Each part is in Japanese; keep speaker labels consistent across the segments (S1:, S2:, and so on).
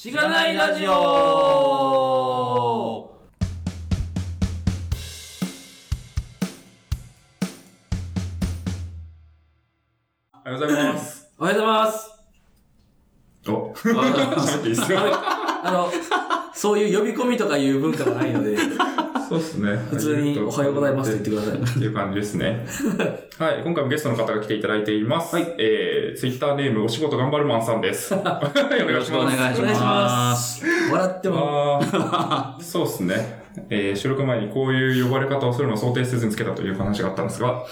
S1: しがないラジオ
S2: おはようございます。
S1: おはようございます。
S2: お、
S1: あの、そういう呼び込みとかいう文化がないので、
S2: そうですね。
S1: 普通におはようございますって言ってください。
S2: っていう感じですね。はい。今回もゲストの方が来ていただいています。はい。えー、ツイッターネームお仕事頑張るマンさんです。お願いします。
S3: よろしくお願いします。
S1: お願いします。笑っても、
S2: そうですね。えー、収録前にこういう呼ばれ方をするのを想定せずにつけたという話があったんですが、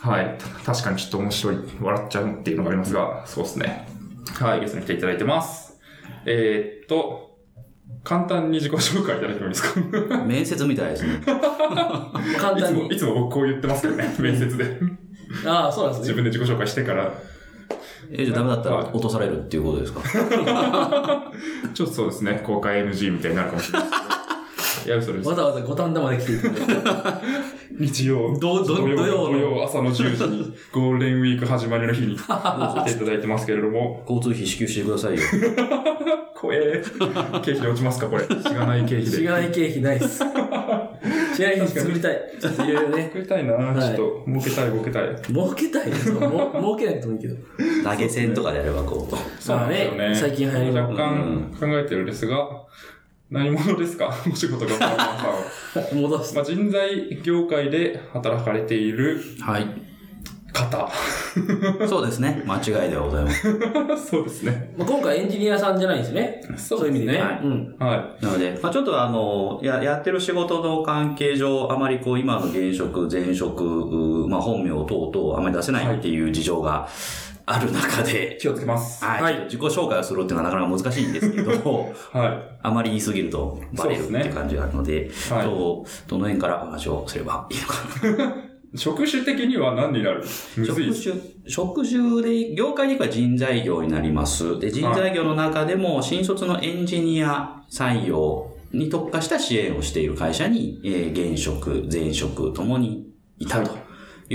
S2: はい。た確かにちょっと面白い、笑っちゃうっていうのがありますが、そうですね。はい。ゲストに来ていただいてます。えー、っと、簡単に自己紹介いただいてもいいですか？
S3: 面接みたいですね。
S2: いつも、
S1: 簡単に
S2: い。つも僕こう言ってますけどね、面接で。
S1: ああ、そうなんですね。
S2: 自分で自己紹介してから、
S3: え、じゃあダメだったら落とされるっていうことですか？
S2: ちょっとそうですね、公開 NG みたいになるかもしれないですけど。いや、嘘です
S1: わ。ざわざ五反田まで来ていただいて。
S2: 日曜、土曜
S1: 土曜の
S2: 土曜朝の10時に、ゴールデンウィーク始まりの日に 来ていただいてますけれども、
S3: 交通費支給してくださいよ。
S2: 怖え。経費で落ちますか、これ。しがない経費で。
S1: しがない経費ないっす。しがない経費作りたい。ちょっといろいろね。
S2: 作りたいな、
S1: い
S2: ちょっと、儲けたい、儲けたい。
S1: 儲けたいですよ。も儲けなくてもいいけど。
S3: 投げ銭とかでやればこう。
S2: そうなんですよね。
S1: まあね最近流行りの
S2: 若干考えてるんですが、何者ですか？お仕事がさんは。
S1: 戻す。
S2: まあ、人材業界で働かれている
S3: はい。
S2: 方。
S3: そうですね。間違いではございます。
S2: そうですね。
S1: まあ今回エンジニアさんじゃないんですね。
S2: そう
S1: いう意味でね。
S3: はい
S1: うん。
S2: は
S3: なので、まあちょっとあの、や、やってる仕事の関係上、あまりこう、今の現職、前職、うまあ本名等々あまり出せないっていう事情がある中で
S2: い。、気をつけます。
S3: はい。
S1: はい
S3: 自己紹介をするっていうのはなかなか難しいんですけど、
S2: は
S3: あまり言い過ぎるとバレるっていう感じがあるので、
S2: はい
S3: とどの辺から話をすればいいのか。
S2: い。職種的には何になる？
S3: 職。種、職種で、業界でいくは人材業になります。で、人材業の中でも、新卒のエンジニア採用に特化した支援をしている会社に、えー現職、前職ともにいたとい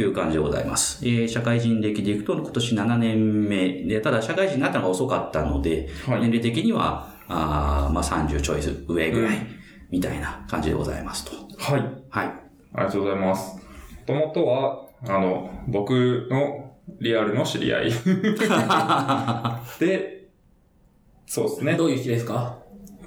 S3: う感じでございます。えー社会人歴でいくと今年7年目で、ただ社会人になったのが遅かったので、
S2: はい
S3: 年齢的には、あーまあ30ちょい上ぐらい、みたいな感じでございますと。
S2: はい。
S3: はい。
S2: ありがとうございます。もともとは、あの、僕のリアルの知り合い。で、そうですね。
S1: どういう人ですか？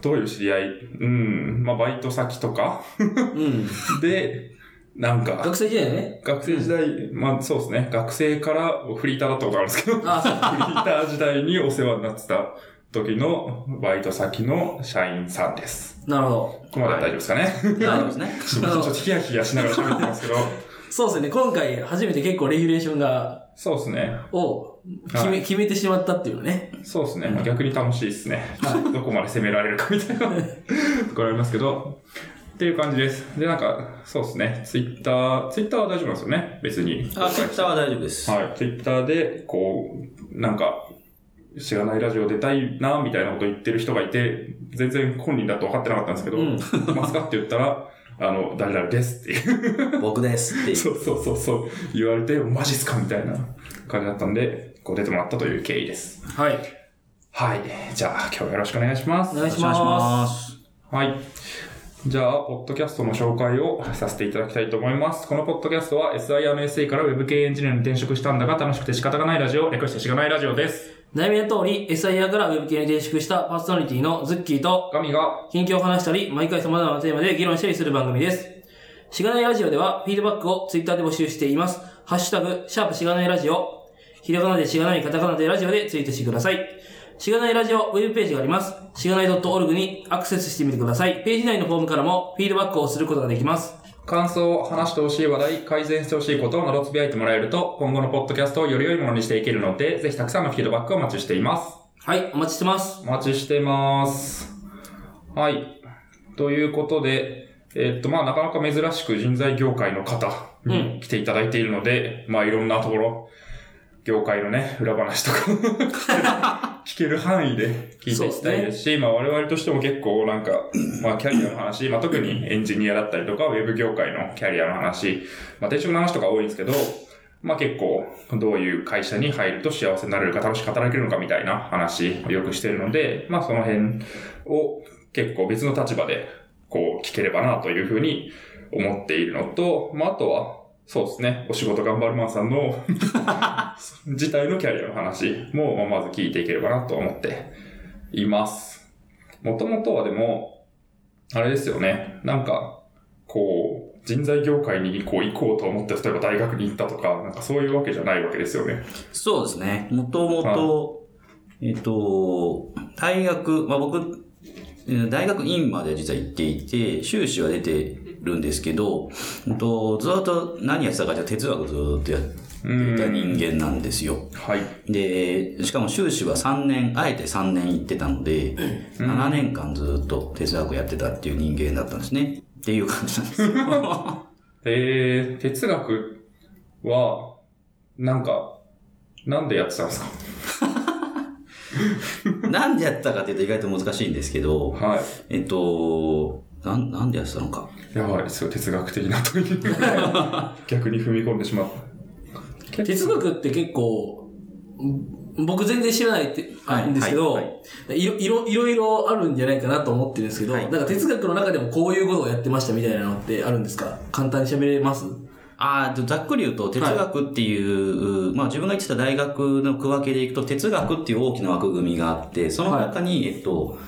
S2: どういう知り合い？うん。まあ、バイト先とか
S1: うん。
S2: で、なんか、
S1: 学生時代ね。
S2: 学生時代、まあそうですね。学生からフリーターだったことあるんですけど、フ リ
S1: あ、そう。
S2: ーター時代にお世話になってた時のバイト先の社員さんです。
S1: なるほ
S2: ここまでは大丈夫ですかね？
S3: 大丈夫ですね。
S2: ちょっとヒヤヒヤしながら喋ってますけど、
S1: ど。そうですね。今回初めて結構レギュレーションが、
S2: そうですね。
S1: を決め、
S2: はい
S1: 決めてしまったっていうのね。
S2: そうですね。まあ、逆に楽しいですね。どこまで攻められるかみたいなところありますけど、っていう感じです。で、なんか、そうですね。ツイッター、ツイッターは大丈夫なんですよね。別に。
S3: あ、ツイッターは大丈夫です。
S2: はい。ツイッターで、こう、なんか、知らないラジオ出たいな、みたいなこと言ってる人がいて、全然本人だと分かってなかったんですけど、
S1: うん
S2: ますかって言ったら、あの、誰々ですっていう。
S3: 僕ですっていう。
S2: そうそうそうそう。言われて、マジっすかみたいな感じだったんで、こう出てもらったという経緯です。
S1: はい。
S2: はい。じゃあ、今日はよろしくお願いします。
S1: お願いし
S3: お願い
S1: ま
S3: す。
S2: はい。じゃあ、ポッドキャストの紹介をさせていただきたいと思います。このポッドキャストは SIR の SE から Web 系エンジニアに転職したんだが楽しくて仕方がないラジオ、略してしがないラジオです。
S1: す。悩みの通り、SIR から Web 系に転職したパーソナリティのズッキーと、
S2: 神が、
S1: 近況を話したり、毎回様々なテーマで議論したりする番組です。しがないラジオでは、フィードバックをツイッターで募集しています。ハッシュタグ、シャープしがないラジオ。ひらがなでしがない、カタカナでラジオでツイートしてください。しがないラジオウェブページがあります。しがない .org にアクセスしてみてください。ページ内のフォームからもフィードバックをすることができます。
S2: 感想、話してほしい話題、改善してほしいことなどつぶやいてもらえると、今後のポッドキャストをより良いものにしていけるので、ぜひたくさんのフィードバックをお待ちしています。
S1: はい、お待ちしてます。
S2: お待ちしてます。はい。ということで、えっと、まあ、なかなか珍しく人材業界の方に来ていただいているので、まあ、いろんなところ、業界のね、裏話とか 聞ける範囲で聞いていきたいですし、まあ我々としても結構なんか、まあキャリアの話、まあ特にエンジニアだったりとか、ウェブ業界のキャリアの話、まあ転職の話とか多いんですけど、まあ結構、どういう会社に入ると幸せになれるか、楽しく働けるのかみたいな話をよくしてるので、まあその辺を結構別の立場で、こう聞ければなというふうに思っているのと、まああとは、そうですね、お仕事頑張るマンさんの 自体のキャリアの話も、まず聞いていければなと思っています。もともとはでも、あれですよね、なんか、こう、人材業界にこう行こうと思って、例えば大学に行ったとか、なんかそういうわけじゃないわけですよね。
S3: そうですね。もともと、えっと、大学、まあ僕、えー大学院まで実は行っていて、修士は出てるんですけど、うんとずっと何やってたかじゃ哲学ずっとやっていた人間なんですよ。
S2: はい。
S3: で、しかも修士は3年、あえて3年行ってたので、7年間ずっと哲学やってたっていう人間だったんですね。っていう感じなんですよ。
S2: えー、哲学は、なんか、なんでやってたんですか？
S3: なんでやってたかっていうと意外と難しいんですけど、
S2: はい。
S3: えっと、なん、なんでやってたのか。
S2: やばい、すごい哲学的な問い。に 逆に踏み込んでしまった。
S1: 哲学って結構、ん僕全然知らないって、
S3: はい
S1: んですけど、
S3: はい
S1: い。ろ、いろ、いろいろあるんじゃないかなと思ってるんですけど、
S3: はい。
S1: なんか哲学の中でもこういうことをやってましたみたいなのってあるんですか？簡単に喋れます？
S3: ああ、ざっくり言うと、哲学っていう、まあ自分が行ってた大学の区分けでいくと、哲学っていう大きな枠組みがあって、その中に、えっと、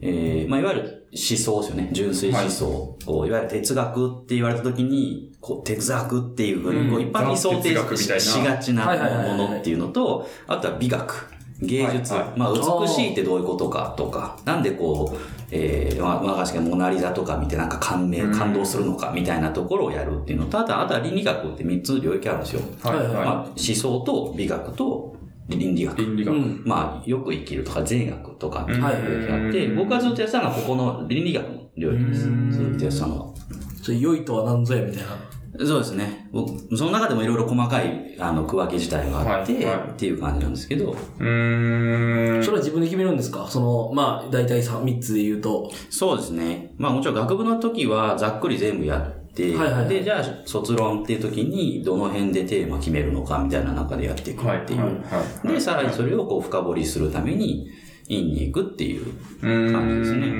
S3: えーまあいわゆる思想ですよね。純粋思想を、い、わゆる哲学って言われた時に、こう、哲学っていうふうに、こう一般に想定
S2: ザ哲学みたいな
S3: しがちな
S1: はいはいはいはい
S3: ものっていうのと、あとは美学。芸術。
S2: はいはい
S3: まあ、美しいってどういうことかとか、なんでこう、えー、まあ、まあ、確かにモナリザとか見てなんか感銘、感動するのかみたいなところをやるっていうのと、あとは、あとは倫理学って3つ領域あるんですよ。
S2: はい、
S1: はいはい
S3: まあ、
S2: は
S3: 思想と美学と倫理
S2: い。
S3: 学。
S2: 倫理学。
S1: うん。
S3: まあ、よく生きるとか善悪とかっていう
S2: はい
S3: 領域があって、僕はずっとやってたのはここの倫理学の領域です。
S2: うん
S3: ずっとやってたのは。
S1: それ良いとは何ぞやみたいな。
S3: そうですね。僕その中でもいろいろ細かいあの区分け自体があって、
S2: はいはい
S3: っていう感じなんですけど、
S2: うーん。
S1: それは自分で決めるんですか？その、まあ、大体さ3つで言うと。
S3: そうですね。まあもちろん学部の時はざっくり全部やって、
S1: はいはいはい
S3: で、じゃあ卒論っていう時にどの辺でテーマ決めるのかみたいな中でやっていく
S2: はい、
S3: っていう。
S2: はい、はい。
S3: で、さらにそれをこう深掘りするために院に行くっていう。感じですね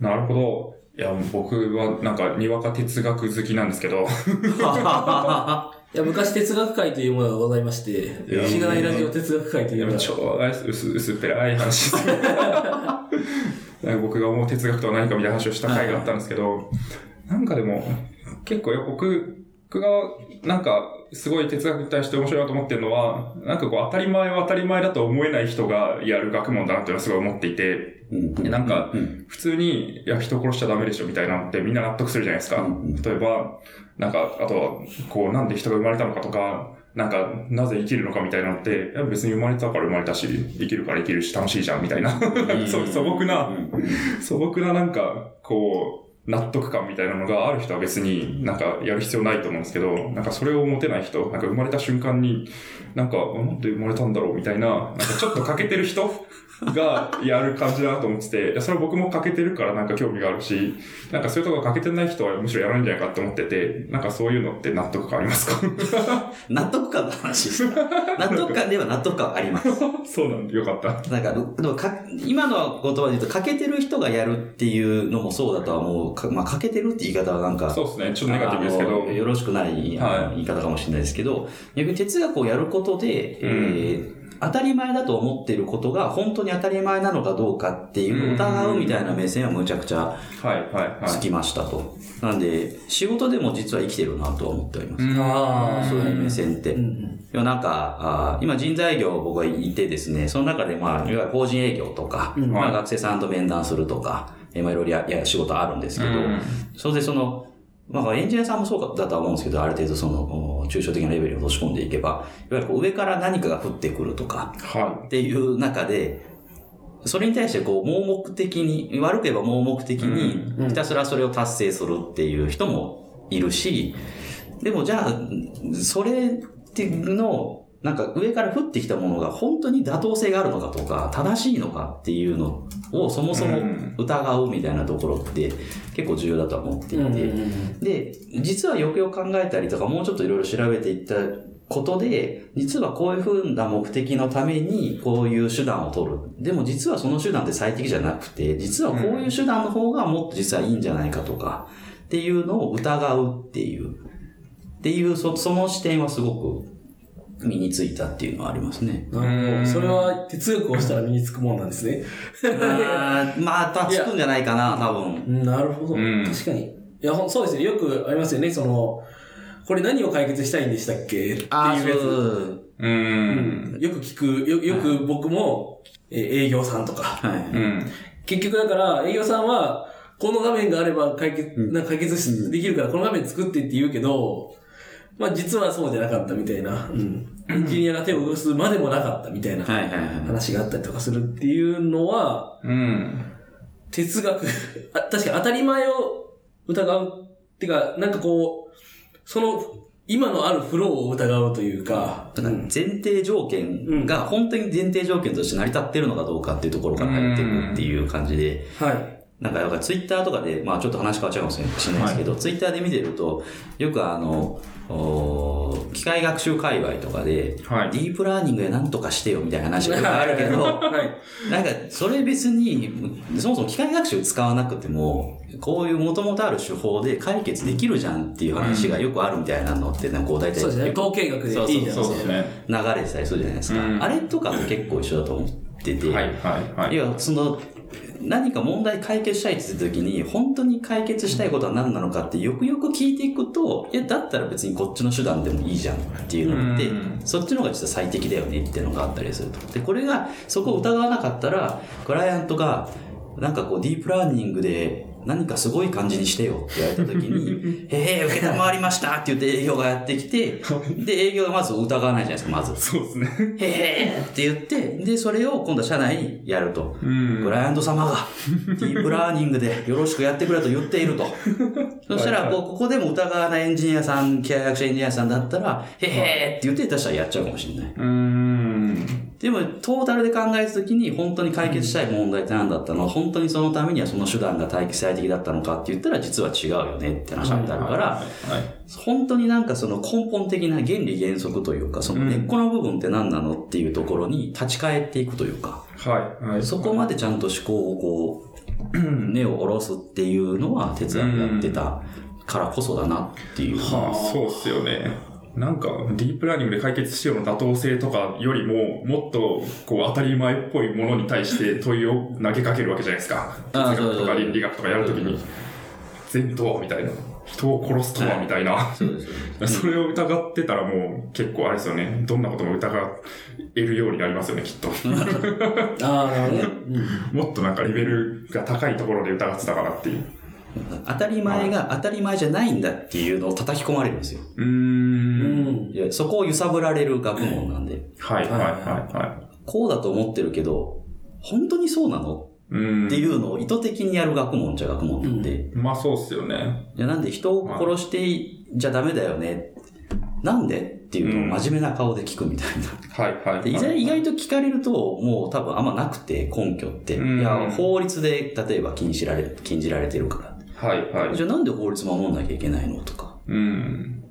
S2: なるほど。いや、僕はなんか、にわか哲学好きなんですけど、
S1: いや、昔哲学会というものがございまして、しがないラジオ哲学会というのが。
S2: 超薄薄っぺらい話です 僕が思う哲学とは何かみたいな話をした回があったんですけど、なんかでも、結構僕、僕がなんかすごい哲学に対して面白いなと思ってるのは、なんかこう当たり前は当たり前だと思えない人がやる学問だなっていうのはすごい思っていて、
S3: うん。
S2: なんか
S3: うん。
S2: 普通に、いや、人殺しちゃダメでしょみたいなのってみんな納得するじゃないですか。
S3: うん。
S2: 例えば、なんか、あとは、こう、なんで人が生まれたのかとか、なんか、なぜ生きるのかみたいなのって、いや別に生まれたから生まれたし、生きるから生きるし楽しいじゃんみたいな、そう素朴な、素朴ななんか、こう、納得感みたいなのがある人は別になんかやる必要ないと思うんですけど、なんかそれを持てない人、なんか生まれた瞬間に、なんか、なんで生まれたんだろうみたいな、なんかちょっと欠けてる人がやる感じだなと思ってて、いやそれは僕も欠けてるからなんか興味があるし、なんかそういうとこが欠けてない人はむしろやらないんじゃないかって思ってて、なんかそういうのって納得感ありますか？
S3: 納得感の話です。納得感では納得感あります。
S2: そうなんでよかった。
S3: なんか、でもか今の言葉で言うと、欠けてる人がやるっていうのもそうだとは思う。かまあ、欠けてるって言い方はなんか、
S2: そうですね。ちょっとネガティブですけど。
S3: よろしくない、言い方かもしれないですけど、逆に哲学をやることで、えー当たり前だと思っていることが本当に当たり前なのかどうかっていう疑うみたいな目線はむちゃくちゃ
S2: はいはいはい。
S3: つきましたと。なんで、仕事でも実は生きてるなとは思っております。
S1: ああ、
S3: そういう目線って。
S1: うん
S3: 要はなんか、あー今人材業僕がいてですね、その中でまあ、いわゆる法人営業とか、
S1: うん
S3: まあ、学生さんと面談するとか、えーまあいろいろやや仕事あるんですけど、
S2: うん
S3: それでその、まあエンジニアさんもそうだとは思うんですけど、ある程度その、お抽象的なレベルに落とし込んでいけば、いわゆるこう上から何かが降ってくるとか、
S2: は
S3: っていう中で、それに対してこう、盲目的に、悪く言えば盲目的に、
S1: うん。
S3: ひたすらそれを達成するっていう人もいるし、でもじゃあ、それっていうのを、なんか上から降ってきたものが本当に妥当性があるのかとか、正しいのかっていうのをそもそも疑うみたいなところって結構重要だとは思っていて、で、実はよくよく考えたりとか、もうちょっといろいろ調べていったことで、実はこういうふうな目的のためにこういう手段を取る。でも実はその手段って最適じゃなくて、実はこういう手段の方がもっと実はいいんじゃないかとか、っていうのを疑うっていう、っていうそその視点はすごく身についたっていうのはありますね。
S1: なるほど。それは哲学をしたら身につくもんなんですね。
S3: あーまたつくんじゃないかな、多分。
S1: なるほど。
S2: うん
S1: 確かに。いや、ほんそうですね。よくありますよね。その、これ何を解決したいんでしたっけ？っていうやつ。
S3: そう。
S2: うん。
S1: よく聞く、よよく僕も、えー営業さんとか。
S3: はい。
S2: うん。
S1: 結局だから、営業さんは、この画面があれば解決、なんか解決しできるから、この画面作ってって言うけど、まあ実はそうじゃなかったみたいな。うん。エンジニアが手を動かすまでもなかったみたいな。話があったりとかするっていうのは、
S2: うん。
S1: 哲学、あ確か当たり前を疑う。ってか、なんかこう、その、今のあるフローを疑うというか、
S3: だから前提条件が本当に前提条件として成り立ってるのかどうかっていうところから入ってくるっていう感じで、
S1: はい。
S3: なんか、だからツイッターとかで、まあちょっと話変わっちゃうかもしれないですけど、ツイッターで見てると、よくあの、おー機械学習界隈とかで、
S2: はい
S3: ディープラーニングで何とかしてよみたいな話があるけど、
S1: はい。
S3: なんか、それ別に、そもそも機械学習使わなくても、こういう元々ある手法で解決できるじゃんっていう話がよくあるみたいなのって、なんかこう大体
S1: そうですね。統計学でいいじゃないですか。
S2: そうですね。
S3: 流れてたりするじゃないですか。
S2: うん
S3: あれとかと結構一緒だと思ってて、
S2: はい、はい、はいい。
S3: や、その、何か問題解決したいって言った時に、本当に解決したいことは何なのかってよくよく聞いていくと、いや、だったら別にこっちの手段でもいいじゃんっていうのって
S2: うん、
S3: そっちの方が実は最適だよねっていうのがあったりすると。で、これが、そこを疑わなかったら、クライアントが、なんかこう、ディープラーニングで何かすごい感じにしてよって言われた時に、へへ、受けたまわりましたって言って営業がやってきて、で、営業がまず疑わないじゃないですか、まず。
S2: そうですね。
S3: へへーって言って、で、それを今度は社内にやると。
S2: うん
S3: クライアント様がディープラーニングでよろしくやってくれと言っていると。そしたら、こうここでも疑わないエンジニアさん、機械学習エンジニアさんだったら、へへーって言って、確かやっちゃうかもしれない。
S2: うーん。
S3: でも、トータルで考えたときに、本当に解決したい問題って何だったの？本当にそのためにはその手段が待機最適だったのかって言ったら、実は違うよねって話になるから、本当になんかその根本的な原理原則というか、その根っこの部分って何なのっていうところに立ち返っていくというか、
S2: はい。はい。
S3: そこまでちゃんと思考をこう、根を下ろすっていうのは哲学やってたからこそだなっていう。
S2: はあ、そうっすよね。なんか、ディープラーニングで解決しようの妥当性とかよりも、もっと、こう、当たり前っぽいものに対して 問いを投げかけるわけじゃないですか。哲学とか倫理学とかやるときに、善とはみたいな。人を殺すとはみたいな。
S3: そうです。
S2: それを疑ってたらもう結構あれですよね。どんなことも疑えるようになりますよね、きっと。
S1: ああ、なるほど
S2: もっとなんかレベルが高いところで疑ってたかなっていう。
S3: 当たり前が当たり前じゃないんだっていうのを叩き込まれるんですよ。
S2: う
S1: んん。
S3: いやそこを揺さぶられる学問なんで、
S2: はいはいはいは
S3: こうだと思ってるけど、本当にそうなの？
S2: い。うん。
S3: っていうのを意図的にやる学問っちゃ学問なんで、
S2: まあそうっすよね。
S3: いやなんで人を殺してじゃダメだよね？なんで？っていうのを真面目な顔で聞くみたいな。
S2: はいはい。
S3: で意外意外と聞かれると、もう多分あんまなくて、根拠って。
S2: うん
S3: いや、法律で例えば禁止られ、禁じられてるから。
S2: はいはい。
S3: じゃあなんで法律守んなきゃいけないのとか。
S2: うん。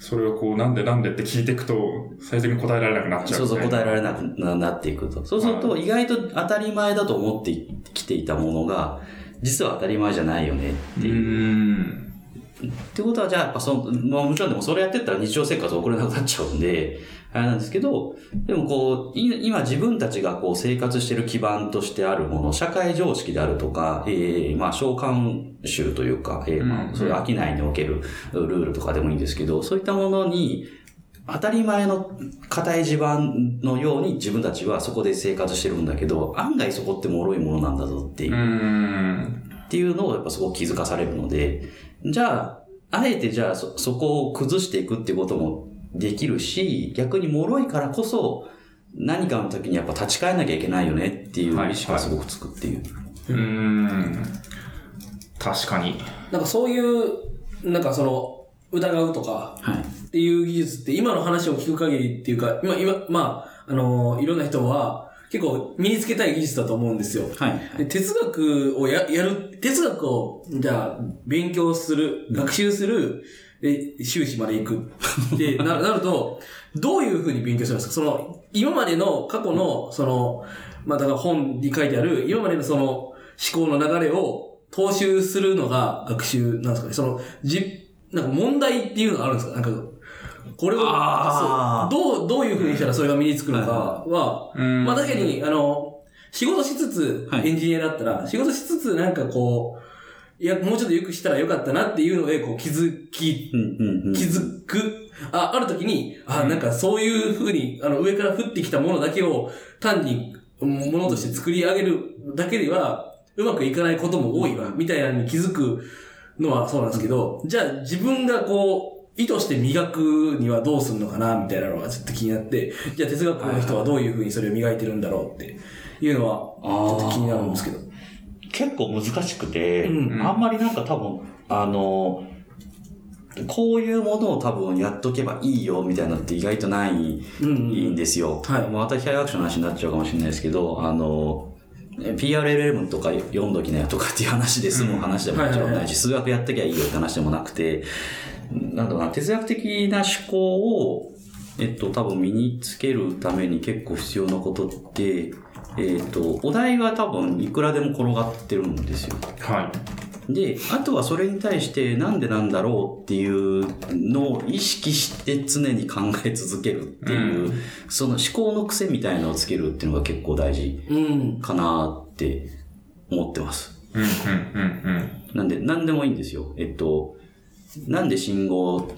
S2: それをこう、なんでなんでって聞いていくと、最終的に答えられなくなっちゃう、
S3: そうそう答えられなくななっていくと。そうすると、意外と当たり前だと思ってきていたものが、実は当たり前じゃないよねって
S2: う
S3: いう。
S2: ん。
S3: ってことは、じゃあやっぱその、まあもちろんでもそれやってったら日常生活送れなくなっちゃうんで、あれなんですけど、でもこう、い今自分たちがこう生活してる基盤としてあるもの、社会常識であるとか、ええまあ召喚集というか、ええま
S2: うん
S3: あそういう商いにおけるルールとかでもいいんですけど、そういったものに、当たり前の硬い地盤のように自分たちはそこで生活してるんだけど、案外そこって脆いものなんだぞっていう
S2: う。ん。
S3: っていうのをやっぱすごく気づかされるので、じゃあ、あえてじゃあそ、そこを崩していくっていうこともできるし、逆に脆いからこそ、何かの時にやっぱ立ち返らなきゃいけないよねっていう意識がすごくつくっていう。
S2: うん。確かに。
S1: なんかそういう、なんかその、疑うとか、
S3: はい。
S1: っていう技術って今の話を聞く限りっていうか、今、今、まあ、あのーいろんな人は結構身につけたい技術だと思うんですよ。
S3: はい。
S1: で哲学をややる、哲学を、じゃあ、勉強する、学習する、で、修士まで行く。で、な なると、どういうふうに勉強するんですか？その、今までの過去の、その、まあ、だから本に書いてある、今までのその、思考の流れを踏襲するのが学習なんですかね？その、じ、なんか問題っていうのがあるんですか？なんか、これを、
S3: あー。
S1: そうどう、どういうふうにしたらそれが身につくのかは、
S2: うん。
S1: まあ確かに、あの、仕事しつつ、
S3: はい。
S1: エンジニアだったら、仕事しつつ、なんかこう、いや、もうちょっと良くしたらよかったなっていうので、こう、気づき。気づく、あ、ある時に、あ、なんかそういう風に、あの、上から降ってきたものだけを、単に、ものとして作り上げるだけでは、うまくいかないことも多いわ、みたいなのに気づくのはそうなんですけど、じゃあ自分がこう、意図して磨くにはどうするのかな、みたいなのがちょっと気になって、じゃあ哲学の人はどういう風にそれを磨いてるんだろうっていうのは、ちょっと気になるんですけど。
S4: 結構難しくて、
S1: うん。
S4: あんまりなんか多分、あの、
S3: こういうものを多分やっとけばいいよみたいなのって意外とない
S1: うんうん。
S3: いいんですよ。
S1: はい。
S3: もうまた機械学習の話になっちゃうかもしれないですけど、あの、え PRLM とか読んどきなよとかっていう話で済む話でももちろんないし、数学やっときゃいいよって話でもなくて、なんだろうな、哲学的な思考を、えっと、多分身につけるために結構必要なことって、えっと、お題は多分いくらでも転がってるんですよ。
S2: は
S3: で、あとはそれに対してなんでなんだろうっていうのを意識して常に考え続けるっていう、
S2: う
S3: その思考の癖みたいなのをつけるっていうのが結構大事
S1: うん。
S3: かなって思ってます。
S2: い。うん、うん、うん、
S3: なんで、なんでもいいんですよ。えっと、なんで信号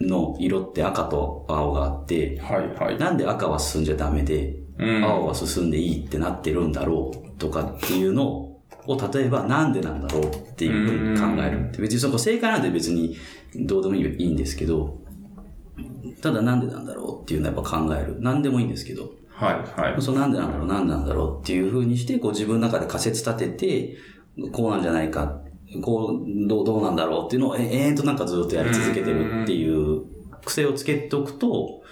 S3: の色って赤と青があって
S2: うん。、はい、はい。
S3: なんで赤は進んじゃダメで、
S2: うん。
S3: 青は進んでいいってなってるんだろうとかっていうのを、例えばなんでなんだろうっていうふうに考える。別にそこ正解なんて別にどうでもいいいいんですけど、ただなんでなんだろうっていうのはやっぱ考える。なんでもいいんですけど、
S2: はい、はい。
S3: そうなんでなんだろう、なんでなんだろうっていうふうにして、こう自分の中で仮説立てて、こうなんじゃないか、こう、どう、どうなんだろうっていうのをえ延々となんかずっとやり続けてるっていう癖をつけておくと、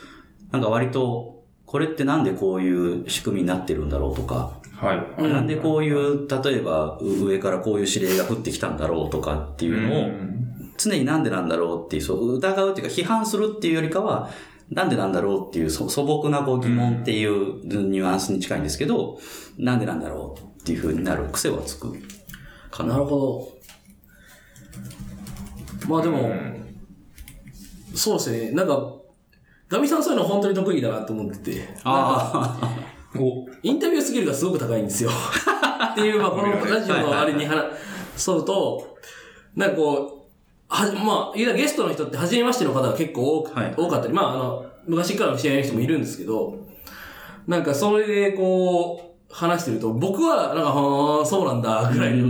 S3: なんか割と、これってなんでこういう仕組みになってるんだろうとか、
S2: はい。
S1: うん
S3: なんでこういう、例えばう上からこういう指令が降ってきたんだろうとかっていうのを、常になんでなんだろうっていう、そう、疑うっていうか批判するっていうよりかは、なんでなんだろうっていうそ素朴なこう疑問っていうニュアンスに近いんですけど、なんでなんだろうっていう風になる癖はつくかな。
S1: なるほど。まあでも、そうですね。なんか、ガミさんそういうの本当に得意だなと思ってて。なんか、
S3: あ
S2: お、
S1: インタビュースキルがすごく高いんですよ。っていう、まあこのラジオのあれに話、そうと、なんかこう、は、まあ、言うたらゲストの人って初めましての方が結構多く
S3: はい
S1: 多かったり、まああの、昔からの知り合いの人もいるんですけど、なんかそれでこう、話してると、僕は、なんか、はーそうなんだ、ぐらいの、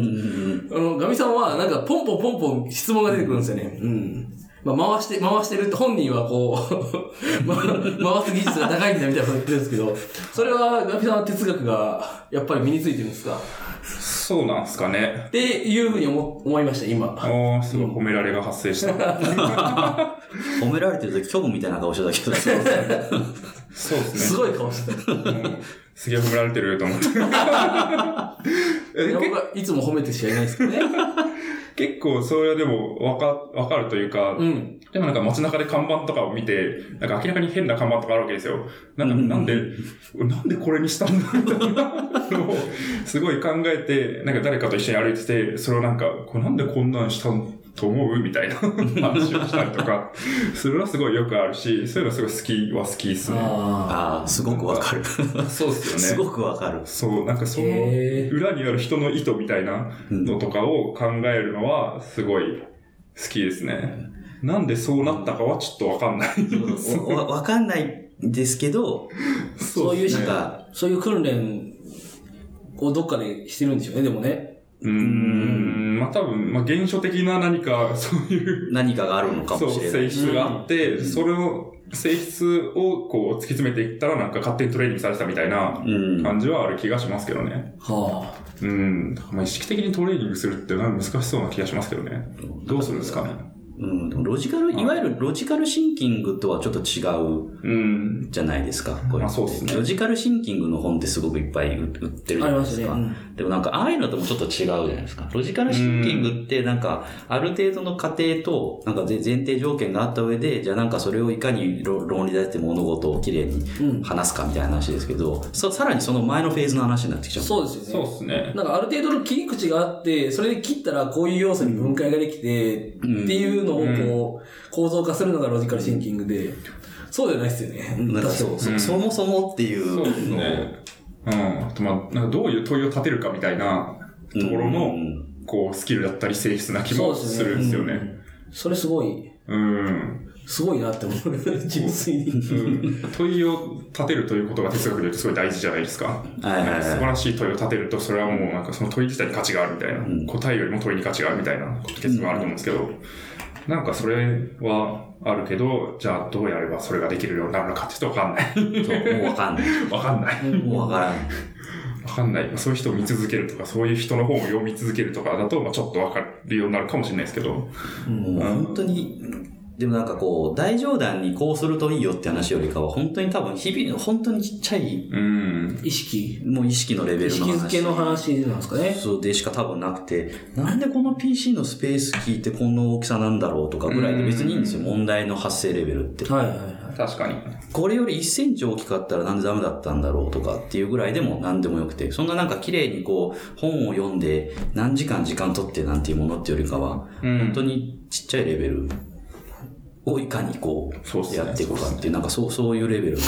S1: あの、ガミさんは、なんか、ポンポンポンポン質問が出てくるんですよね。うん。まあ、回して、回してるって本人はこう、ま回す技術が高いんだみたいなこと言ってるんですけど、それは、ガミさんは哲学が、やっぱり身についてるんですか？
S2: そうなんすかね。
S1: っていうふうに思、思いました、今。
S2: おー、すごい褒められが発生した。
S3: 褒められてる時虚無みたいな顔してたけど、
S2: そうですね。
S1: すごい顔してた。
S2: うんすげえ褒められてると思って。え
S1: 僕はいつも褒めてしかいないですけどね。
S2: 結構それはでもわか、わかるというか、
S1: うん。
S2: でもなんか街中で看板とかを見て、なんか明らかに変な看板とかあるわけですよ。なんか、なんで、なんでこれにしたんだみたいなのを、すごい考えて、なんか誰かと一緒に歩いてて、それをなんか、これなんでこんなんしたと思うみたいな 話をしたりとか、それはすごいよくあるし、そういうのすごい好きは好きですね。
S1: あ
S3: ああ、すごくわかる。
S2: そうですよね。
S3: すごくわかる。
S2: そう、なんかその裏にある人の意図みたいなのとかを考えるのはすごい好きですね。なんでそうなったかはちょっとわかんない。
S3: わわかんないんですけど、
S1: あ。そういう、
S3: なんか、
S1: そういう訓練をどっかでしてるんでしょうね、でもね。
S2: うーん、まあ多分、まあ原初的な何か そういう、
S3: 何かがあるのか
S2: そう、
S3: もしれない。
S2: 性質があって、それを、性質をこう突き詰めていったらなんか勝手にトレーニングされてたみたいな
S3: うん。
S2: 感じはある気がしますけどね。
S1: はあ。
S2: うん。まあ意識的にトレーニングするってなんか難しそうな気がしますけどね。どうするんですかね。
S3: うん、ロジカル、いわゆるロジカルシンキングとはちょっと違う
S2: うん。
S3: じゃないですか。これ
S2: まあそうっすね
S3: ロジカルシンキングの本ってすごくいっぱい売売ってるじゃないですか。
S1: ありますね
S3: でもなんか、ああいうのともちょっと違うじゃないですか。ロジカルシンキングってなんか、ある程度の過程と、なんか前前提条件があった上で、じゃあなんかそれをいかに論論理立てて物事をきれいに
S1: うん
S3: 話すかみたいな話ですけど、そさらにその前のフェーズの話になってきちゃう。
S1: そうですよね。
S2: そうですね。
S1: なんかある程度の切り口があって、それで切ったらこういう要素に分解ができて、
S3: うん
S1: っていうのをこう、構造化するのがロジカルシンキングで、そうじゃないですよね。
S3: なんかそう、そ
S2: うん
S3: そもそもっていうのを
S2: そうん。あと、まあ、なんかどういう問いを立てるかみたいなところの、
S3: うん
S2: こう、スキルだったり性質な気もするんですよね。
S1: うんそれすごい、
S2: うん。
S1: すごいなって思う。純粋に。
S2: うん問いを立てるということが哲学で言うとすごい大事じゃないですか。
S3: はいはいはい
S2: 素晴らしい問いを立てると、それはもうなんかその問い自体に価値があるみたいな、
S3: ん答
S2: 答えよりも問いに価値があるみたいな結論があると思うんですけど、なんかそれはあるけど、じゃあどうやればそれができるようになるのかって言うとわかんない。
S3: そうもうわかんない。
S2: わかんない。
S3: もうわからん。
S2: わかんない。そういう人を見続けるとか、そういう人の本を読み続けるとかだと、まあちょっとわかるようになるかもしれないですけど。
S3: もう本当に、でもなんかこう、大冗談にこうするといいよって話よりかは、本当に多分日々の本当にちっちゃい、
S2: うん。
S1: 意識。
S3: もう意識のレベ
S1: 意識
S3: ルの話。
S1: づけの話なんですかね。
S3: そうでしか多分なくて、なんでこの PC のスペースキーってこの大きさなんだろうとかぐらいで別にいいんですよ、問題の発生レベルって。
S1: はいはいはい。
S2: 確かに。
S3: これより1センチ大きかったらなんでダメだったんだろうとかっていうぐらいでも何でもよくて、そんななんか綺麗にこう本を読んで何時間時間取ってなんていうものっていうよりかは、
S2: うん
S3: 本当にちっちゃいレベルをいかにこうやっていくかっていう、なんかそう、そういうレベルの、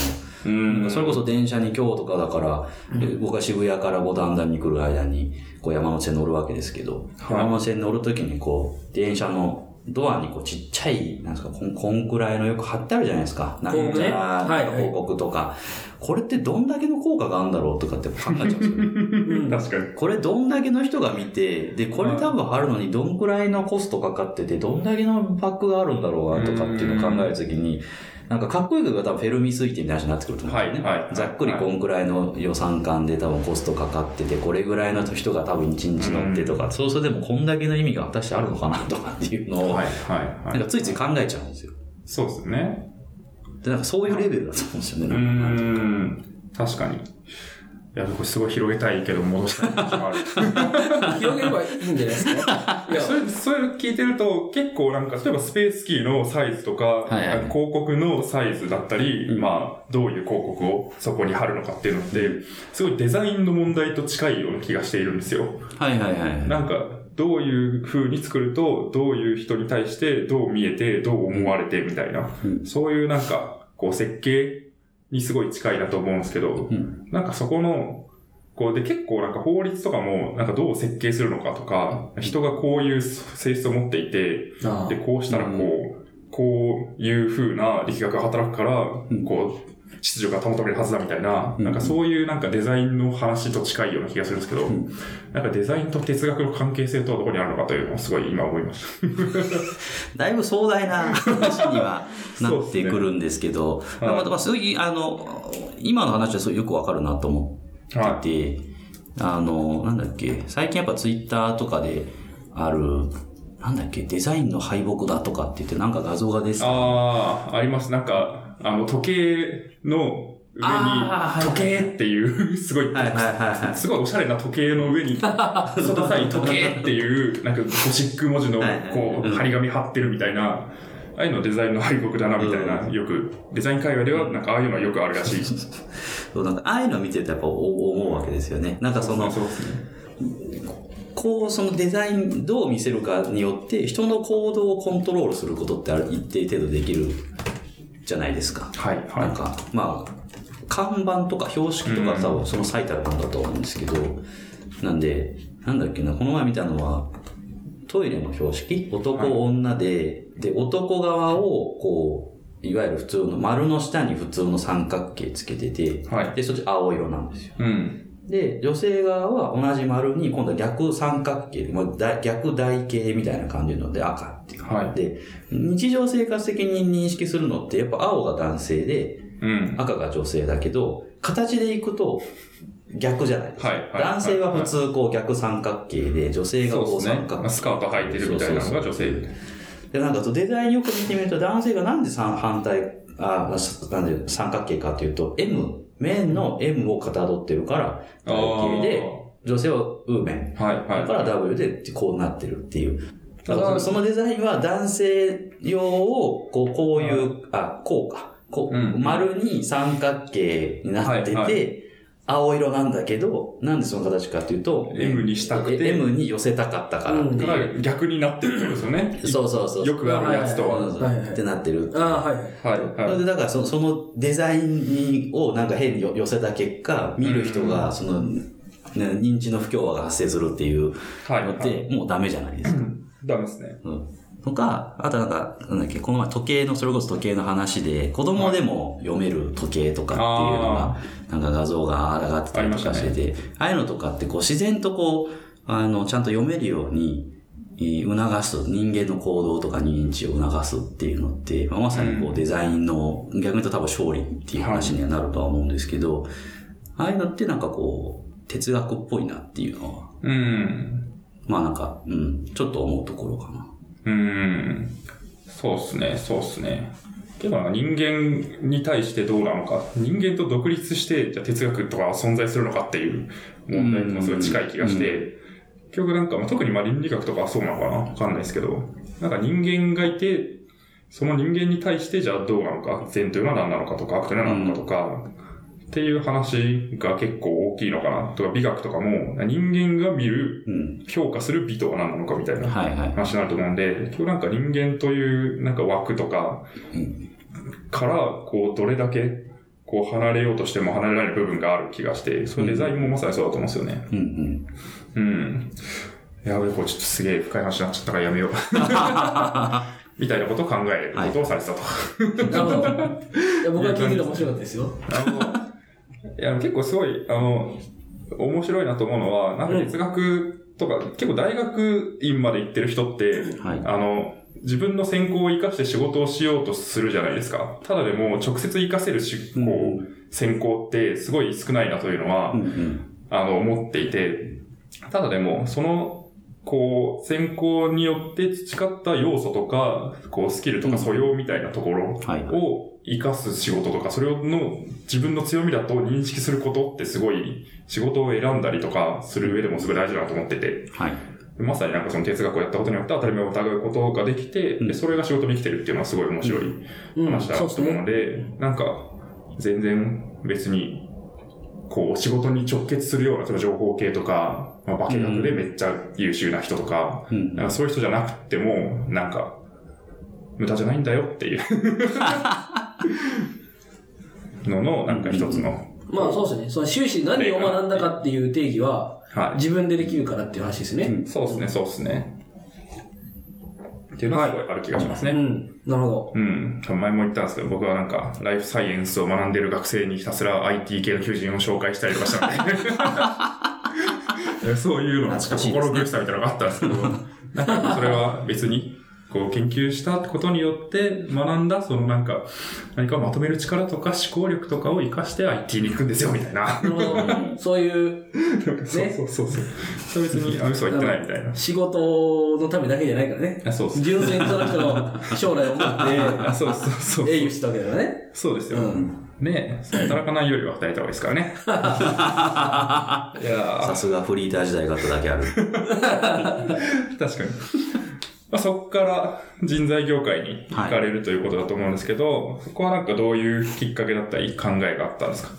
S2: うん。
S3: それこそ電車に今日とかだから、え僕は渋谷から五反田に来る間に、こう山手線乗るわけですけど、
S2: はい。
S3: 山手線乗るときにこう、電車のドアにこうちっちゃい、なんですか、こんこんくらいのよく貼ってあるじゃないですか。なんちゃら
S1: はいはい
S3: 広告とか。これってどんだけの効果があるんだろうとかって考えちゃうんですよね。
S1: うん
S2: 確かに。
S3: これどんだけの人が見て、で、これ多分貼るのにどんくらいのコストかかってて、どんだけのバックがあるんだろうなとかっていうのを考えるときに、なんかかっこいいけど多分フェルミ推定みたいな話になってくると思うんですよね。
S2: はいはい
S3: ざっくりこんくらいの予算感で多分コストかかってて、これぐらいの人が多分1日乗ってとか、そうするとでもこんだけの意味が果たしてあるのかなとかっていうのを、
S2: はいはいはい。
S3: なんかついつい考えちゃうんですよ。
S2: そうですね。
S3: で、なんかそういうレベルだと思うんですよね。
S2: う
S3: ん。
S2: 確かに。いや、これすごい広げたいけど戻したいある。
S1: 広げればいいんじゃないですか？いや、
S2: それ、それ聞いてると、結構なんか、例えばスペースキーのサイズとか、
S3: いはい
S2: 広告のサイズだったり、まあ、どういう広告をそこに貼るのかっていうのって、すごいデザインの問題と近いような気がしているんですよ。
S3: はいはいはい。
S2: なんか、どういう風に作ると、どういう人に対してどう見えて、どう思われてみたいな、
S3: うん
S2: そういうなんか、こう設計にすごい近いなと思うんですけど、
S3: うん。
S2: なんかそこの、こうで結構なんか法律とかもなんかどう設計するのかとか、人がこういう性質を持っていて、で、こうしたらこう、こういう風な力学が働くから、
S3: ん。
S2: こう、秩序が保たれるはずだみたいな、
S3: うん。
S2: なんかそういうなんかデザインの話と近いような気がするんですけど、
S3: ん。
S2: なんかデザインと哲学の関係性とはどこにあるのかというのをすごい今思いまし
S3: だいぶ壮大な話にはなってくるんですけど、
S2: ね
S3: まあまあ、すごい、あの、今の話はすごいよくわかるなと思
S2: た。は
S3: ってて、あの、なんだっけ、最近やっぱツイッターとかである、なんだっけ、デザインの敗北だとかって言ってなんか画像が出てた。
S2: ああ、あります。なんか、あの、時計の上に時計っていう、すごい。すごいおしゃれな時計の上に、外さに時計っていう、なんかゴシック文字のこう、
S3: うん
S2: 張り紙貼ってるみたいな、ああいうのデザインの敗北だな、みたいな、よく、デザイン界隈では、なんかああいうのはよくあるらしい。
S3: そうなんかああいうの見てるとやっぱお思うわけですよね。なんかその。こう、そのデザイン、どう見せるかによって、人の行動をコントロールすることってある一定程度できるじゃないですか。
S2: はい、は
S3: なんか、まあ、看板とか標識とか多分その最たるものだと思うんですけど、なんで、なんだっけな、この前見たのは、トイレの標識？男、
S2: はい
S3: 女で、で、男側を、こう、いわゆる普通の、丸の下に普通の三角形つけてて、
S2: い。はい。
S3: で、そっち青色なんですよ。
S2: うん。
S3: で、女性側は同じ丸に今度は逆三角形、まあだ逆台形みたいな感じので赤っていう。
S2: はい。
S3: で、日常生活的に認識するのってやっぱ青が男性で
S2: うん。
S3: 赤が女性だけど、形でいくと逆じゃないですか。
S2: はいはい
S3: 男性は普通こう逆三角形で、女性がこう
S2: そうですね
S3: 三。角
S2: まあスカート履いてるみたいなのが女性。
S3: で、なんかデザインよく見てみると、男性がなんで三反対、あ、なんで三角形かっていうと、M、面の M をかたどってるから、体型で、女性はウーメン。
S2: はい、はい。
S3: だから W でこうなってるっていう。だからそのデザインは男性用を、こう、こういう、あ、こうか。こう、
S2: うん
S3: 丸に三角形になってて、
S2: はいは
S3: 青色なんだけど、なんでその形かっていうと、
S2: M にしたくて
S3: え M に寄せたかったからっていう。
S2: から逆になってるってことですよね。
S3: そうそうそう。
S2: よくあるやつとは。
S1: いはい
S3: ってなってる。
S1: ああ、はいはい。
S2: はい、
S3: でだからそそのデザインにをなんか変に寄せた結果、見る人がその、ね、認知の不協和が発生するっていう
S2: はい、
S3: のって、もうダメじゃないですか。
S2: ダメですね。
S3: うん。とか、あとなんか、なんだっけ、この前時計の、それこそ時計の話で、子供でも読める時計とかっていうのが、なんか画像が上がってたりとかしてて、ああいうのとかってこう自然とこう、あの、ちゃんと読めるように、えー促す、人間の行動とか認知を促すっていうのって、まあ、まさにこ
S2: う
S3: うデザインの、逆に言うと多分勝利っていう話にはなるとは思うんですけど、ああいうのってなんかこう、哲学っぽいなっていうのは、
S2: うん。
S3: まあなんか、うん、ちょっと思うところかな。
S2: うん。そうっすね、そうっすね。けど人間に対してどうなのか。人間と独立して、じゃあ哲学とかは存在するのかっていう問題ともすごい近い気がして、結局なんか、まあ、特にまあ倫理学とかはそうなのかなわかんないですけど、なんか人間がいて、その人間に対してじゃあどうなのか、善というのは何なのかとか、悪というのは何なのかとか、っていう話が結構大きいのかな。とか美学とかも、人間が見る、
S3: うん。
S2: 評価する美とは何なのかみたいな。話になると思うんで、結局なんか人間というなんか枠とか
S3: うん
S2: から、こう、どれだけ、こう、離れようとしても離れられる部分がある気がして、そのデザインもまさにそうだと思うんですよね。
S3: うんうん。
S2: うん。やべえ、これちょっとすげえ深い話になっちゃったからやめよう。みたいなことを考えることをされてたと。
S1: なるほど。いや僕は聞いてて面白かったですよ。
S2: あの、いや、結構すごい、あの、面白いなと思うのは、なんか哲学とか、結構大学院まで行ってる人って、
S3: はい。
S2: あの、自分の専攻を活かして仕事をしようとするじゃないですか。ただでも直接活かせるし、こう、専攻ってすごい少ないなというのは、
S3: うんうん。
S2: あの、思っていて、ただでも、その、こう、専攻によって培った要素とか、こう、スキルとか素養みたいなところ
S3: はい
S2: を活かす仕事とか、それの自分の強みだと認識することってすごい、仕事を選んだりとかする上でもすごい大事だなと思ってて、
S3: はい。
S2: まさになんかその哲学をやったことによって当たり前を疑うことができて、
S3: うん。
S2: で、それが仕事に生きてるっていうのはすごい面白い
S1: うん、
S2: 話だなと思うので、なんか、全然別に、こう、仕事に直結するような、その情報系とか、まあ、化学でめっちゃ優秀な人とか、
S3: うん。
S2: なんかそういう人じゃなくても、なんか、無駄じゃないんだよっていう のの、なんか一つの、
S1: まあそうですね。その終始何を学んだかっていう定義は、
S2: はい。
S1: 自分でできるからっていう話ですね。
S2: そうですね、そうですね。っていうのはすごいある気がしますね。
S1: うん。なるほど。
S2: うん。前も言ったんですけど、僕はなんか、ライフサイエンスを学んでる学生にひたすら IT 系の求人を紹介したりとかした ので、そういうのが
S3: 懐かしいですね
S2: 心苦しさみたいなのがあったんですけど、なんかそれは別に、こう研究したことによって学んだ、そのなんか、何かをまとめる力とか思考力とかを活かして IT に行くんですよ、みたいな。
S1: そういう
S2: そうそうそうそう。それ別に、あ、嘘は言ってないみたいな。
S1: 仕事のためだけじゃないからね。
S2: あそうそう。
S1: 純粋にその人の将来を思
S2: あ、そうそうそう
S1: って営業してたわけだからね。
S2: そうですよ。
S1: うん。
S2: ねえ、働かないよりは働いた方がいいですからね。いや
S3: さすがフリーター時代があっただけある。
S2: ー 確かに。まあ、そこから人材業界に行かれるということだと思うんですけど、そこはなんかどういうきっかけだったり考えがあったんですか？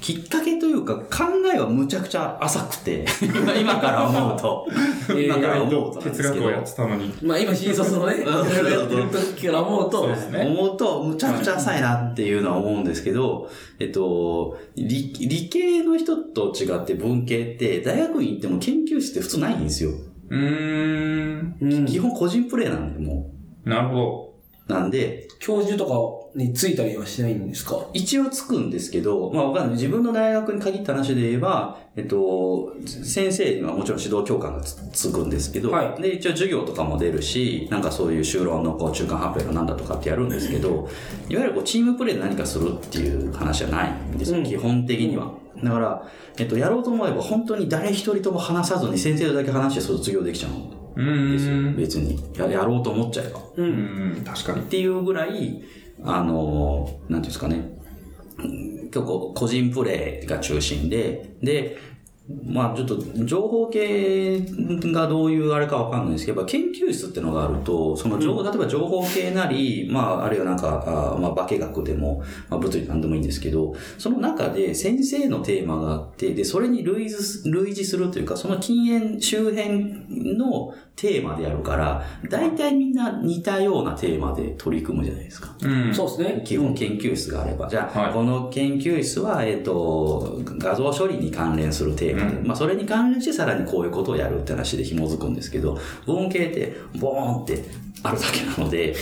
S3: きっかけというか、考えはむちゃくちゃ浅くて、今 今から思うと、今から思うと
S2: 哲学をやってたのに。
S1: まあ今新卒のね、やってる時から思うと、
S3: 思うと、むちゃくちゃ浅いなっていうのは思うんですけど、えっと、理理系の人と違って文系って、大学院行っても研究室って普通ないんですよ。
S2: うーん。
S1: うん
S3: 基本個人プレイなんで、も
S2: なるほ
S3: う。なんで、
S1: 教授とかについたりはしないんですか？
S3: 一応つくんですけど、まあわかんない。自分の大学に限った話で言えば、えっと、先生にはもちろん指導教官がつつくんですけど、
S1: はい
S3: で、一応授業とかも出るし、なんかそういう修論のこう中間発表のなんだとかってやるんですけど、いわゆるこうチームプレイで何かするっていう話はないんですよ、
S1: うん
S3: 基本的には。だから、えっと、やろうと思えば本当に誰一人とも話さずに先生とだけ話して卒業できちゃう。
S2: ん
S3: ですよ。別に。ややろうと思っちゃえば。
S1: う。
S2: うんん、確かに
S3: っ。ていうぐらい、あの、なんていうんですかね、うん結構個人プレイが中心で、で、まあちょっと情報系がどういうあれかわかんないですけど、研究室ってのがあると、その情、例えば情報系なり、まああるいはなんか、あまあ化学でも、まあ物理なんでもいいんですけど、その中で先生のテーマがあって、で、それに類似す類似するというか、その禁煙周辺のテーマでやるから、大体みんな似たようなテーマで取り組むじゃないですか。
S2: うん。
S1: そうですね。
S3: 基本研究室があれば。じゃあ、
S2: はい
S3: この研究室は、えっ、と、画像処理に関連するテーマで、
S2: うん
S3: まあ、それに関連してさらにこういうことをやるって話で紐づくんですけど、文系って、ボーンってあるだけなので、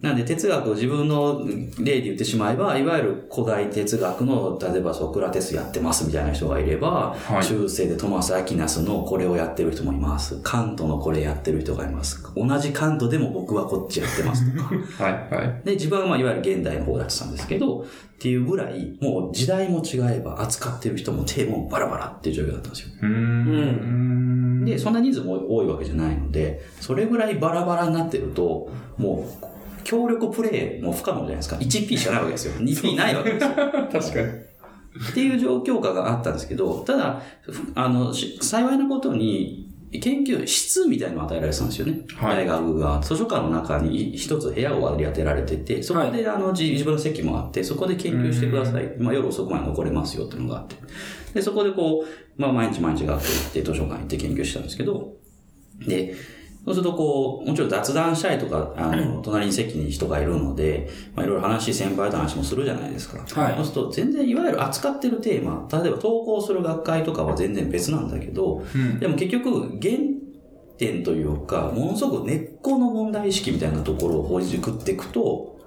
S3: なんで哲学を自分の例で言ってしまえば、いわゆる古代哲学の、例えばソクラテスやってますみたいな人がいれば、
S2: はい
S3: 中世でトマス・アキナスのこれをやってる人もいます。カントのこれやってる人がいます。同じカントでも僕はこっちやってますとか。
S2: はい、はい。
S3: で、自分はまあいわゆる現代の方だってたんですけど、っていうぐらい、もう時代も違えば扱ってる人もテーマもバラバラっていう状況だったんですよ。
S2: うーん。
S3: で、そんな人数も多いわけじゃないので、それぐらいバラバラになってると、もう、協力プレイも不可能じゃないですか。1P しかないわけですよ。2P ないわけですよ。
S2: 確かに。
S3: っていう状況下があったんですけど、ただ、あの、し幸いなことに、研究室みたいなのを与えられてたんですよね。
S2: はい
S3: 大学が。図書館の中に一つ部屋を割り当てられてて、そこで、あの自自分の席もあって、そこで研究してください。まあ夜遅くまで残れますよっていうのがあって。で、そこでこう、まあ毎日毎日学校行って図書館行って研究してたんですけど、で、そうするとこう、もちろん雑談したりとか、あの、隣に席に人がいるので、まあいろいろ話、先輩と話もするじゃないですか。
S1: はい
S3: そうすると、全然いわゆる扱ってるテーマ、例えば投稿する学会とかは全然別なんだけど、
S2: うん。
S3: でも結局、原点というか、ものすごく根っこの問題意識みたいなところをほじくっていくと、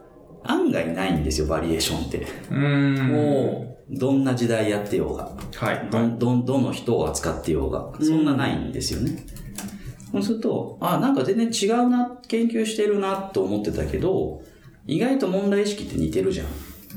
S3: 案外ないんですよ、バリエーションって。
S2: うーん。
S1: も
S3: どんな時代やってようが。
S2: はい。
S3: どん、どん、どの人を扱ってようが。そんなないんですよね。そうすると、あ、なんか全然違うな、研究してるなと思ってたけど、意外と問題意識って似てるじゃん。っ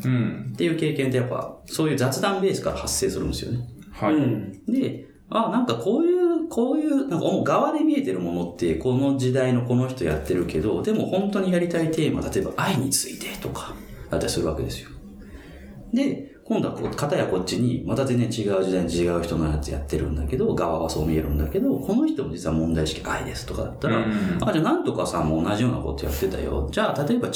S2: うん。
S3: ていう経験ってやっぱ、そういう雑談ベースから発生するんですよね。
S1: う、
S2: はい。
S1: うん。
S3: で、あ、なんかこういう、こういう、なんかもう側で見えてるものって、この時代のこの人やってるけど、でも本当にやりたいテーマ、例えば愛についてとか、だったりするわけですよ。で、今度はこう、片やこっちに、また全然違う時代に違う人のやつやってるんだけど、側はそう見えるんだけど、この人も実は問題意識愛ですとかだったら、
S2: うん
S3: あ、じゃあなんとかさんも同じようなことやってたよ。じゃあ、例えば違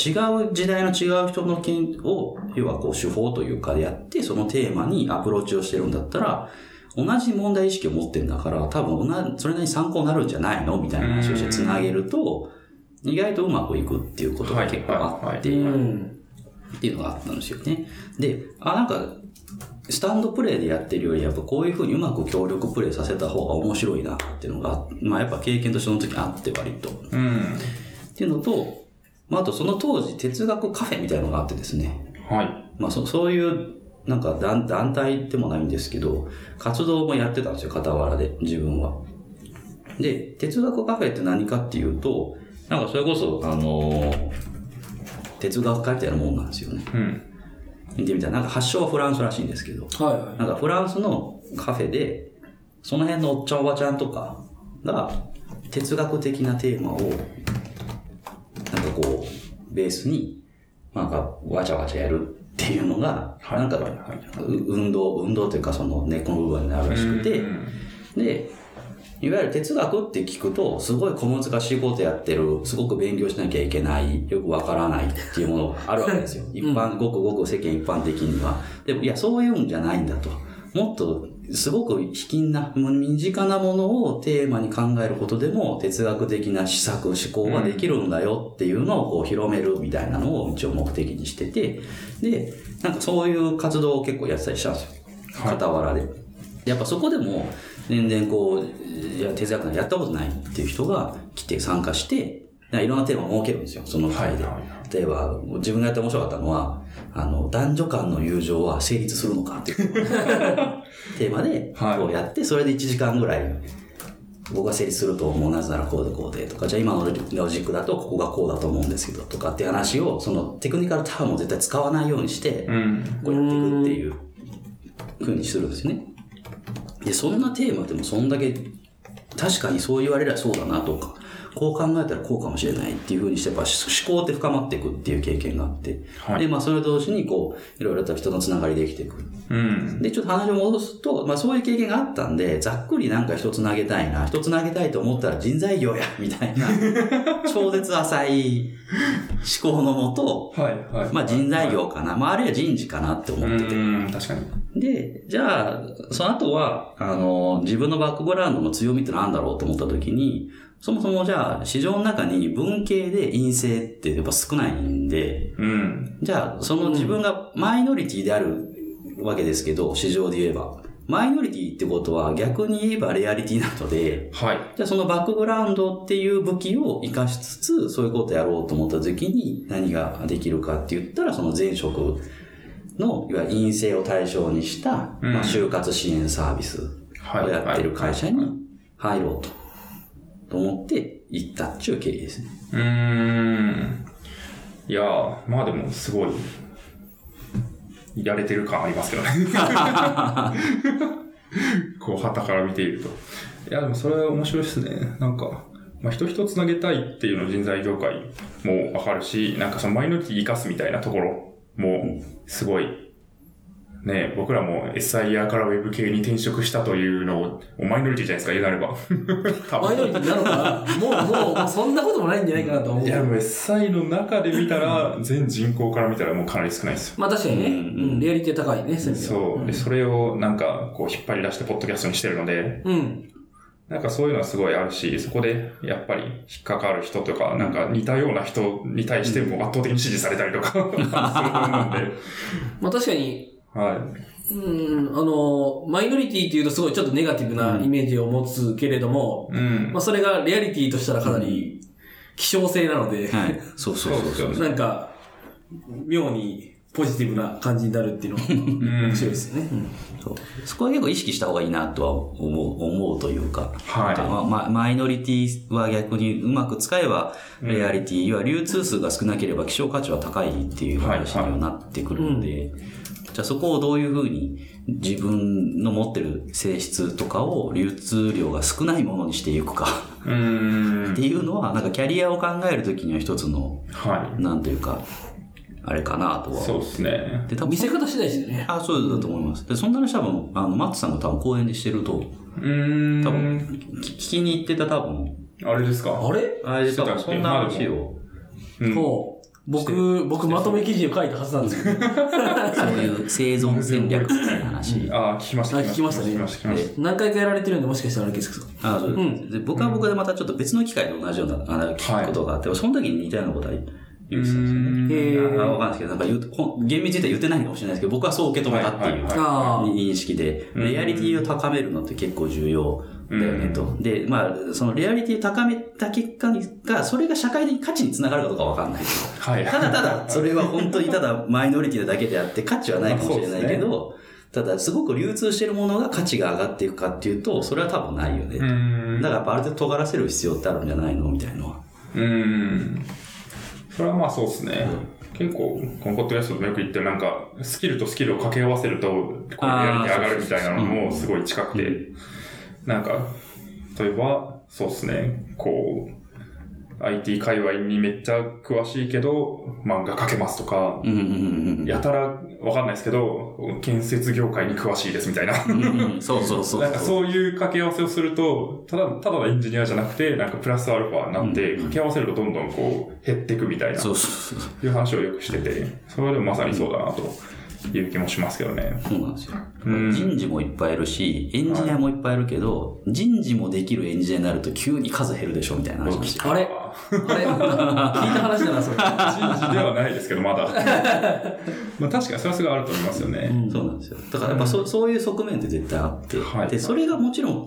S3: う時代の違う人の件を、要はこう手法というかでやって、そのテーマにアプローチをしてるんだったら、同じ問題意識を持ってんだから、多分同じ、それなりに参考になるんじゃないの？みたいな話をして繋げると、意外とうまくいくっていうことが結構あって、
S1: うん。
S3: っていうのがあったんですよね。で、あ、なんか、スタンドプレイでやってるより、やっぱこういう風にうまく協力プレイさせた方が面白いなっていうのが、まあやっぱ経験としてその時あって割と。
S2: うん。
S3: っていうのと、まああとその当時哲学カフェみたいなのがあってですね。
S2: はい。
S3: まあそそういう、なんか団団体でもないんですけど、活動もやってたんですよ、傍らで、自分は。で、哲学カフェって何かっていうと、なんかそれこそ、あのー哲学会みたいなもんなんですよね。
S2: うん。
S3: 見てみたら、なんか発祥はフランスらしいんですけど、
S1: はいはい。
S3: なんかフランスのカフェで、その辺のおっちゃんおばちゃんとかが、哲学的なテーマを、なんかこう、ベースに、なんかわちゃわちゃやるっていうのが、
S2: はい
S3: なんか、運動、運動というかその根っこの部分になるらしくて、
S2: うん
S3: で、いわゆる哲学って聞くと、すごい小難しいことやってる、すごく勉強しなきゃいけない、よくわからないっていうものがあるわけですよ。一般、ごくごく世間一般的には。でも、いや、そういうんじゃないんだと。もっと、すごく卑近な、身近なものをテーマに考えることでも、哲学的な施策、思考ができるんだよっていうのをこう広めるみたいなのを一応目的にしてて、で、なんかそういう活動を結構やってたりしたんですよ。
S2: はい
S3: 傍らで。やっぱそこでも、全然こう、いや、哲学なんかやったことないっていう人が来て参加して、いろんなテーマを設けるんですよ、その会で。例えば、自分がやって面白かったのは、あの、男女間の友情は成立するのかっていう テーマで、
S2: はい
S3: こうやって、それで1時間ぐらい、僕が成立すると思う、なぜならこうでこうでとか、じゃあ今のロジックだとここがこうだと思うんですけど、とかっていう話を、そのテクニカルタームを絶対使わないようにして、
S2: うん。
S3: こうやっていくっていう風にするんですね。で、そんなテーマでもそんだけ確かにそう言われりゃそうだなとか、こう考えたらこうかもしれないっていう風にして、やっぱ思考って深まっていくっていう経験があって、
S2: はい
S3: で、まあそれと同時にこう、いろいろと人のつながりできていく。
S2: うん。
S3: で、ちょっと話を戻すと、まあそういう経験があったんで、ざっくりなんか一つ投げたいな、一つ投げたいと思ったら人材業や、みたいな、超絶浅い思考のもと、
S2: はい、はい。
S3: まあ人材業かな、まああるいは人事かなって思
S2: う
S3: ってて。
S2: ん、確かに。
S3: で、じゃあ、その後は、あの、自分のバックグラウンドの強みって何だろうと思った時に、そもそもじゃあ、市場の中に文系で陰性ってやっぱ少ないんで、
S2: うん。
S3: じゃあ、その自分がマイノリティであるわけですけど、市場で言えば。マイノリティってことは逆に言えばレアリティなので、
S2: はい。
S3: じゃあそのバックグラウンドっていう武器を活かしつつ、そういうことやろうと思った時に何ができるかって言ったら、その前職の、いわゆる陰性を対象にした、
S2: うん
S3: まあ、就活支援サービス
S2: はい。
S3: をやってる会社
S2: はい
S3: に入ろうと、と思って行ったっていう経緯ですね。
S2: うーん。いやー、まあでも、すごい、やれてる感ありますけどね。こう、旗から見ていると。いや、でもそれは面白いですね。なんか、まあ、人人つなげたいっていうの人材業界もわかるし、なんかそのマイノリティ生かすみたいなところも、すごい、ね僕らも SIR から Web 系に転職したというのを、マイノリティじゃないですか、言うなれば。多分
S1: マイノリティなのかな？もう、もう、そんなこともないんじゃないかなと思う
S2: い。や、もう SI の中で見たら、全人口から見たらもうかなり少ないですよ。
S1: まあ確かにね、
S3: う
S1: うんん、レアリティ高いね、そういう意味では
S2: そう。で、それをなんか、こう引っ張り出してポッドキャストにしてるので、
S1: うん。
S2: なんかそういうのはすごいあるし、そこでやっぱり引っかかる人とか、なんか似たような人に対しても圧倒的に支持されたりとか、すると思うんで、
S1: まあ確かに、
S2: は
S1: うん、あの、マイノリティっていうとすごいちょっとネガティブなイメージを持つけれども、
S2: い。うん
S1: まあ。それがレアリティとしたらかなり希少性なので、
S3: はい。そうそうそうそう。
S1: なんか、妙にポジティブな感じになるっていうのは
S2: うん。
S1: 面白いですよね。うん。
S3: そう。そこは結構意識した方がいいなとは思う思うというか、
S2: はい。
S3: まマイノリティは逆にうまく使えば、レアリティ、要は流通数が少なければ希少価値は高いっていう話にはなってくるので、じゃあそこをどういうふうに自分の持ってる性質とかを流通量が少ないものにしていくか。って。いうのは、なんかキャリアを考えるときには一つの、
S2: は
S3: なんというか、あれかなと
S2: い。
S3: は。
S2: そうですね。
S3: で、多分
S1: 見せ方次第ですよね。
S3: あ、そうだと思います。で、そんな話多分、あの、マッツさんが多分講演でしてると、
S2: うーん。
S3: 多分、聞きに行ってた多分、
S2: あれですか？
S1: あれ？
S3: あれで多分そんな話を、
S2: うん。
S1: もう、僕、僕まとめ記事を書いたはずなんですけど、
S3: そういう生存戦略みたいな話。
S2: ああ、聞きました。
S1: あ聞きましたね
S2: 聞きました、聞きました。
S1: 何回かやられてるんでもしかしたらあれですけど。
S3: あそう
S1: うん
S3: で僕は僕でまたちょっと別の機会で同じようなあの聞くことがあって、その時に似たようなことは言ってたんですよね。わかんないですけど、なんか言う厳密に言言ってないのかもしれないですけど、僕はそう受け止めたっていう。認識で、レアリティを高めるのって結構重要だよねと。で、まあ、そのレアリティを高めた結果にが、それが社会的価値につながるかどうかわかんないけど。
S2: はい。
S3: ただただ、それは本当にただマイノリティだけであって価値はないかもしれないけど、ただすごく流通してるものが価値が上がっていくかっていうと、それは多分ないよね。だからある程度尖らせる必要ってあるんじゃないの？みたいなのは。
S2: うーん。それはまあそうですね。結構、このポッドキャストでもよく言ってる、なんか、スキルとスキルを掛け合わせると、こう、リアリティ上がるみたいなのもすごい近くて、なんか、例えば、そうですね、こう、IT 界隈にめっちゃ詳しいけど、漫画描けますとか、
S3: うんうんうん
S2: やたらわかんないですけど、建設業界に詳しいですみたいな。
S3: うんうんうん。そうそうそう。
S2: なんかそういう掛け合わせをすると、ただ、ただのエンジニアじゃなくて、なんかプラスアルファになって、掛け合わせるとどんどんこう、減っていくみたいな、
S3: そうそうそう。
S2: いう話をよくしてて、それはでもまさにそうだなという気もしますけどね。
S3: そうなんですよ。
S2: うん
S3: 人事もいっぱいいるし、エンジニアもいっぱいいるけど、人事もできるエンジニアになると急に数減るでしょみたいな話をして。
S1: あれ？あれ？聞いた話だな、それ。
S2: 人事ではないですけど、まだ。まあ確かにそれはすごいあると思いますよね。
S3: そうなんですよ。だからやっぱそ,、うそういう側面って絶対あって、
S2: はい
S3: で、それがもちろん、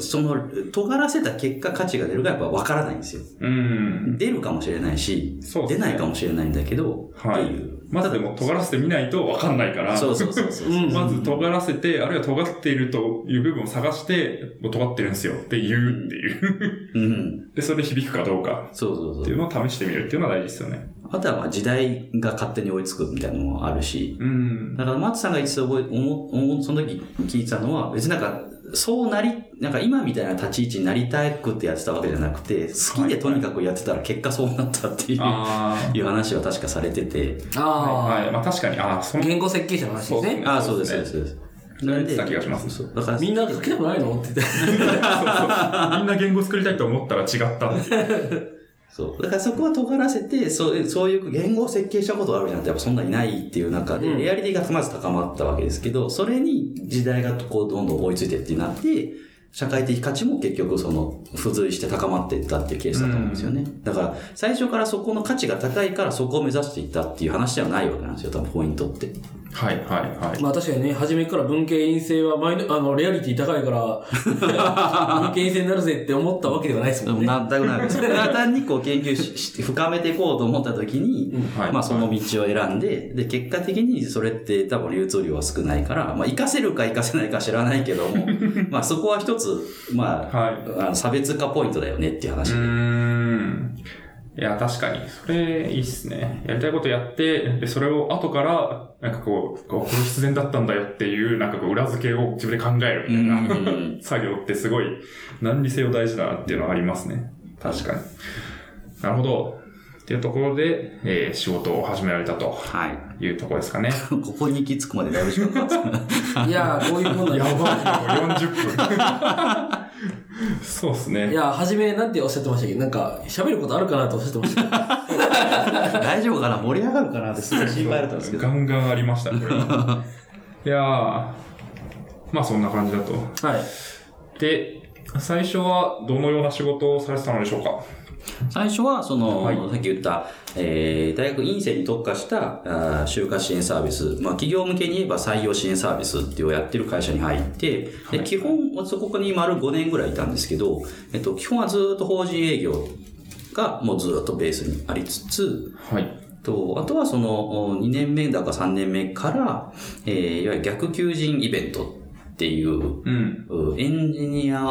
S3: その、尖らせた結果価値が出るかやっぱ分からないんですよ。
S2: うん。
S3: 出るかもしれないし、
S2: ね
S3: 出ないかもしれないんだけど、
S2: はい。まずでも尖らせてみないとわかんないから、
S3: そうそうそうそう。
S1: うん
S2: まず尖らせて、あるいは尖っているという部分を探して、もう尖ってるんですよって言うっていう。
S3: うん。
S2: で、それで響くかどうか
S3: そうそうそう
S2: っていう。のを試してみるっていうのは大事ですよね。
S3: あとはまあ時代が勝手に追いつくみたいなのもあるし、
S2: うん。
S3: だから松さんが言ってた覚え、思その時聞いてたのは、別になんか、そうなり、なんか今みたいな立ち位置になりたくてやってたわけじゃなくて、好きでとにかくやってたら結果そうなったっていう,、
S2: あ
S3: いう話は確かされてて。
S2: あ。はいはい。まあ確かに、ああ、その、
S1: 言語設計者の話ですね。
S3: ああ、そうです、そうです。そうです
S2: 言ってた気がします
S3: そうだから、
S1: みんな書きたくないの？って言って。
S2: みんな言語作りたいと思ったら違った。
S3: そう。だからそこは尖らせて、そうそういう言語を設計したことがあるなんてやっぱそんなにないっていう中で、
S1: うん
S3: レアリティがまず高まったわけですけど、それに時代がこうどんどん追いついてってなって、社会的価値も結局その付随して高まっていったっていうケースだと思うんですよね。だから最初からそこの価値が高いからそこを目指していったっていう話ではないわけなんですよ、多分ポイントって。
S2: はいはいはい。
S1: まあ確かにね、初めから文系陰性はマイナあの、レアリティ高いから、文系陰性になるぜって思ったわけではないです
S3: でも
S1: もんね。
S3: 全くないです。それは単にこう研究しして深めていこうと思った時に、
S2: はい
S3: まあその道を選んで、で、結果的にそれって多分流通量は少ないから、まあ活かせるか活かせないか知らないけども、まあそこは一つ、まあ、
S2: はい。
S3: あの差別化ポイントだよねっていう話
S2: うーん。いや、確かに。それ、いいっすね。やりたいことやって、で、それを後から、なんかこう、こうこれ必然だったんだよっていう、なんかこう、裏付けを自分で考えるみたいな、
S3: うん
S2: 作業ってすごい、何にせよ大事だなっていうのはありますね。確かに。なるほど。っていうところで、えー仕事を始められたと
S3: はい。
S2: いうところですかね。
S3: ここに行き着くまでだいぶ時間かかった。
S1: いやー、こういうもんなんです
S2: やばい、もう40分。そうですね。
S1: いや、初めなんておっしゃってましたっけ？ど、なんか、喋ることあるかなとおっしゃってました。
S3: 大丈夫かな？盛り上がるかなってすごい心配だったんですけど
S2: ガ。ンガンありました、これ。いやー、まあそんな感じだと。
S1: はい。
S2: で、最初はどのような仕事をされてたのでしょうか？
S3: 最初は、その、
S2: はい。
S3: さっき言った、えー、大学院生に特化した、あー就活支援サービス、まあ、企業向けに言えば採用支援サービスっていうのをやってる会社に入って、で、基本、そこに丸5年ぐらいいたんですけど、えっと、基本はずっと法人営業がもうずっとベースにありつつ、
S2: はい。
S3: と、あとはその2年目だか3年目から、えー、いわゆる逆求人イベントっていう、
S2: うん。
S3: うエンジニア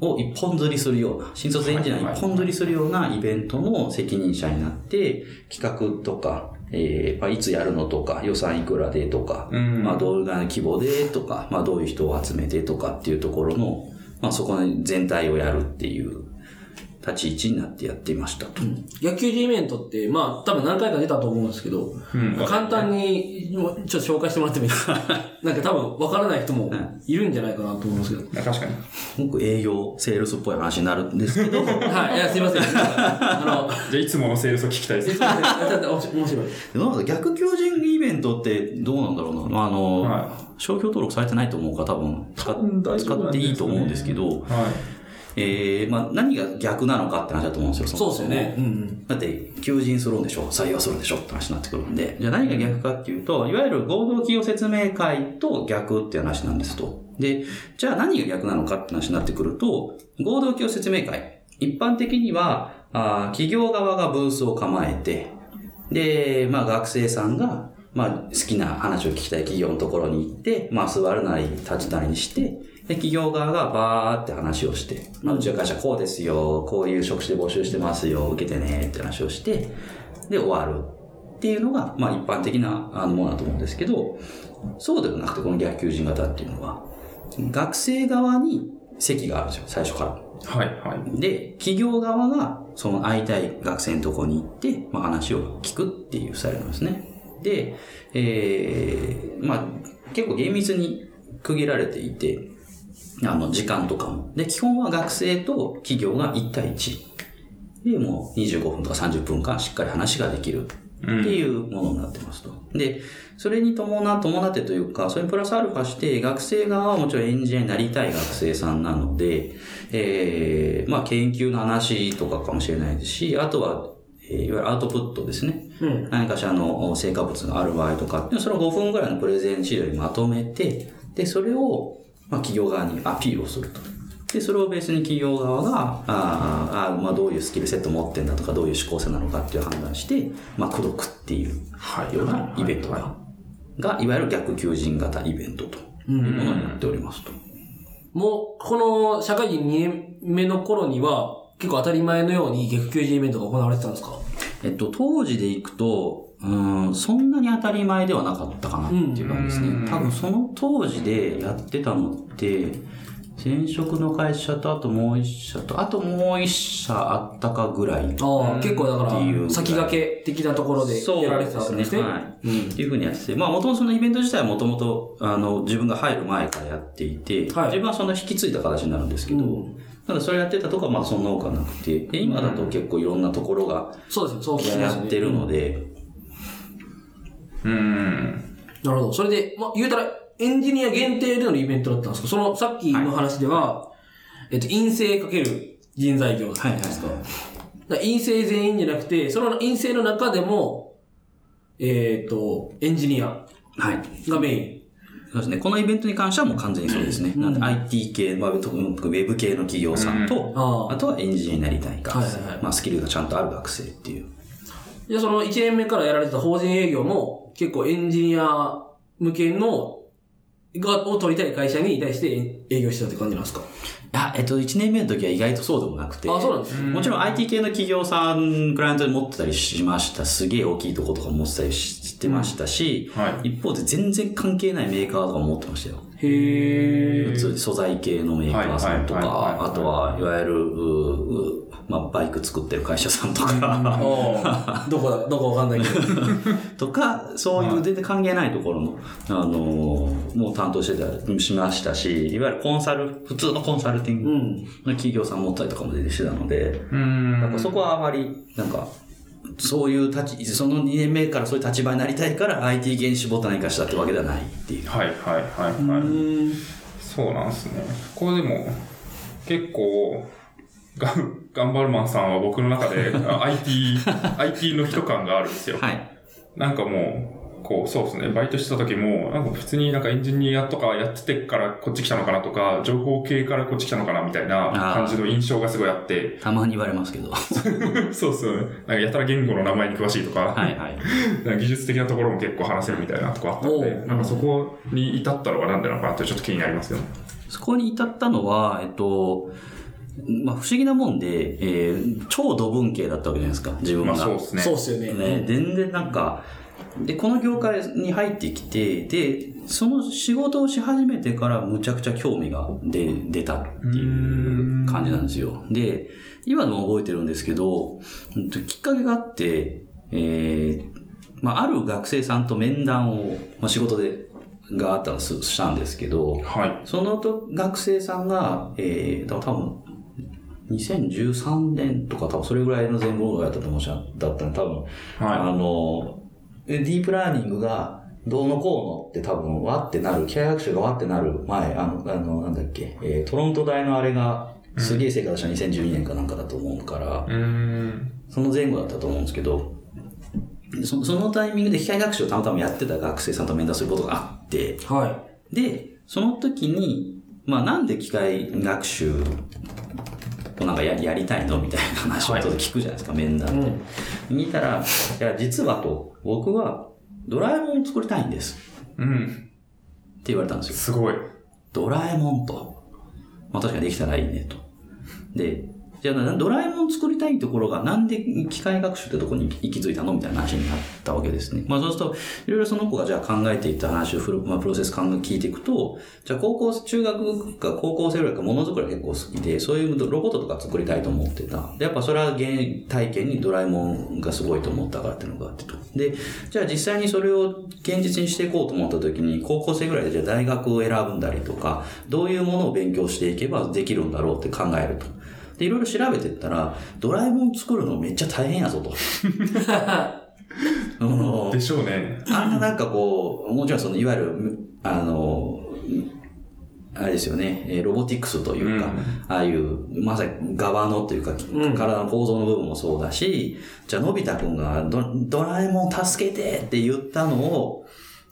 S3: を一本釣りするような、新卒エンジニアを一本釣りするようなイベントの責任者になって、企画とか、えーまあ、いつやるのとか、予算いくらでとか、
S2: うん
S3: まあ、どういう規模でとか、まあ、どういう人を集めてとかっていうところの、まあ、そこの全体をやるっていう立ち位置になってやっていましたと。
S1: 野球イベントって、まあ、多分何回か出たと思うんですけど、
S2: うん
S1: 簡単に、ちょっと紹介してもらってもいいですか？なんか多分分からない人もいるんじゃないかなと思うんですけど。
S2: 確かに。
S3: すごく営業、セールスっぽい話になるんですけど、
S1: はい、いや、すいません。あの、
S2: じゃあ、いつものセールスを聞きたいです。
S1: すいません。面白い。
S3: なんだ逆求人イベントってどうなんだろうな。あの、
S2: は
S3: 商標登録されてないと思うから多分使っていいと思うんですけど、
S2: はい。
S3: えー、まあ何が逆なのかって話だと思うんですよ。
S1: そう
S3: も
S1: ですよね。うんうん。
S3: だって、求人するんでしょ採用するんでしょって話になってくるんで。じゃあ何が逆かっていうと、いわゆる合同企業説明会と逆っていう話なんですと。で、じゃあ何が逆なのかって話になってくると、合同企業説明会。一般的には、あー企業側がブースを構えて、で、まあ学生さんが、まあ好きな話を聞きたい企業のところに行って、まあ座るなり立ちなりにして、で、企業側がバーって話をして、まあうちの会社こうですよ、こういう職種で募集してますよ、受けてねって話をして、で終わるっていうのが、まあ一般的なあのものだと思うんですけど、そうではなくてこの逆求人型っていうのは、学生側に席があるんですよ、最初から。
S2: はい、はい。
S3: で、企業側がその会いたい学生のところに行って、まあ、話を聞くっていうスタイルなんですね。で、えー、まあ、結構厳密に区切られていて、あの、時間とかも。で、基本は学生と企業が1対1。で、もう25分とか30分間しっかり話ができるっていうものになってますと。で、それに伴、伴ってというか、それにプラスアルファして、学生側はもちろんエンジニアになりたい学生さんなので、えー、まあ研究の話とかかもしれないですし、あとは、えーいわゆるアウトプットですね。
S1: うん。
S3: 何かしらの成果物がある場合とか、それを5分ぐらいのプレゼン資料にまとめて、で、それを、まあ、企業側にアピールをすると。で、それをベースに企業側が、あーあー、まあ、どういうスキルセット持ってんだとか、どういう思考性なのかっていう判断して、まあ、口説くっていう
S2: はい。
S3: ようなイベントが、が、いわゆる逆求人型イベントと。いうものになっておりますと。
S1: もう、この社会人2年目の頃には、結構当たり前のように逆求人イベントが行われてたんですか？
S3: えっと、当時でいくと、うん、そんなに当たり前ではなかったかなっていう感じですね。
S2: うん
S3: 多分その当時でやってたのって、前職の会社と、あともう一社と、あともう一社あったかぐらい。
S1: ああ、結構だか
S3: っていう
S1: ら、先駆け的なところでやられてたわけですね。
S3: はい。っていうふうにやってて、まあ、もともとそのイベント自体はもともと、あの、自分が入る前からやっていて、
S1: はい
S3: 自分はその引き継いだ形になるんですけど、
S1: うん
S3: ただそれやってたとこはまあそんな多くはなくて、で今だと結構いろんなところが
S1: そうですよ、そう聞きますね
S3: やってるので、
S2: うん。
S1: なるほど。それで、まあ、言うたら、エンジニア限定でのイベントだったんですか？その、さっきの話では、えっと、陰性かける人材業だったじゃないですか。だから陰性全員じゃなくて、その陰性の中でも、えっ、と、エンジニア
S3: はい。
S1: がメイン。
S3: そうですね。このイベントに関してはもう完全にそうですね。なんで IT 系、まあ、特にウェブ系の企業さんと、
S1: ああ
S3: あとはエンジニアになりたい学生、
S1: はいはいはい
S3: まあスキルがちゃんとある学生っていう。
S1: じゃあその1年目からやられてた法人営業も、結構エンジニア向けの、が、を取りたい会社に対して営業してたって感じなんですか？
S3: いや、えっと、1年目の時は意外とそうでもなくて。
S1: あ、そうなんですね。
S3: もちろん IT 系の企業さん、クライアントに持ってたりしました。すげえ大きいとことか持ってたりしてましたし、
S2: はい。
S3: 一方で全然関係ないメーカーとかも持ってましたよ。
S1: へ
S3: 普通に素材系のメーカーさんとか、あとは、いわゆる、まあ、バイク作ってる会社さんとか、
S1: どこだ、どこわかんないけど。
S3: とか、そういう全然関係ないところの、あのーもう担当してたりしましたし、いわゆるコンサル、普通のコンサルティング
S1: うん。
S3: の企業さん持ったりとかも出てしてたので、
S2: うん。
S3: なんかそこはあまり、なんか、そういう立ち、その2年目からそういう立場になりたいから IT 原子ボタン何かしたってわけではないっていう。
S2: はいはいはいはい。
S1: うん。
S2: そうなんですね。これでも、結構、が頑張るマンさんは僕の中であ IT、IT の人感があるんですよ。
S3: はい。
S2: なんかもう、こう、そうですね。バイトしてた時も、なんか普通になんかエンジニアとかやっててからこっち来たのかなとか、情報系からこっち来たのかなみたいな感じの印象がすごいあって、
S3: たまに言われますけど。は
S2: そうそう。なんかやたら言語の名前に詳しいとか、
S3: いはい。
S2: なんか技術的なところも結構話せるみたいなとこあったんでなんかそこに至ったのがなんでなのかなってちょっと気になりますよね。
S3: そこに至ったのは、えっと、まあ不思議なもんで、えー超土文系だったわけじゃないですか、自分が。
S2: まあそうですね。
S1: そうっすよね。
S3: ね、全然なんか、で、この業界に入ってきて、で、その仕事をし始めてからむちゃくちゃ興味が出出たっていう感じなんですよ。で、今でも覚えてるんですけど、きっかけがあって、えーまあ、ある学生さんと面談を、まあ、仕事で、があったのすしたんですけど、
S2: はい。
S3: そのと学生さんが、えー、多分、2013年とか多分それぐらいの前後だったと思うし、だったの多分、あ
S2: は
S3: の、ディープラーニングがどうのこうのって多分、わってなる、機械学習がわってなる前、あの、あの、なんだっけ、えートロント大のあれが、すげえ成果出した2012年かなんかだと思うから、
S2: い。うーん。
S3: その前後だったと思うんですけど、そそのタイミングで機械学習をたまたまやってた学生さんと面談することがあって、
S1: は
S3: で、その時に、まあなんで機械学習をなんかややりたいの？みたいな話をちょっと聞くじゃないですか、面
S1: い。
S3: 談で。
S1: うん。
S3: 見たら、いや、実はと、僕はドラえもんを作りたいんです。
S2: うん。
S3: って言われたんですよ。
S2: すごい。
S3: ドラえもんと。まあ確かにできたらいいねと。で、じゃあドラえもん作りたいところがなんで機械学習ってとこに行き着いたのみたいな話になったわけですね。まあそうすると、いろいろその子がじゃあ考えていった話をフル、まあ、プロセス考え聞いていくと、じゃあ高校、中学か高校生ぐらいかものづくり結構好きで、そういうロボットとか作りたいと思ってた。で、やっぱそれは原体験にドラえもんがすごいと思ったからっていうのがあってと。で、じゃあ実際にそれを現実にしていこうと思った時に、高校生ぐらいでじゃあ大学を選んだりとか、どういうものを勉強していけばできるんだろうって考えると。で、いろいろ調べてったら、ドラえもん作るのめっちゃ大変やぞと。
S2: でしょうね。
S3: あんななんかこう、もちろんその、いわゆる、あの、あれですよね、えーロボティクスというか、
S2: うん
S3: ああいう、まさに側のというか、
S1: ん
S3: 体の構造の部分もそうだし、じゃあ、のび太くんがドドラえもん助けてって言ったのを、
S2: はい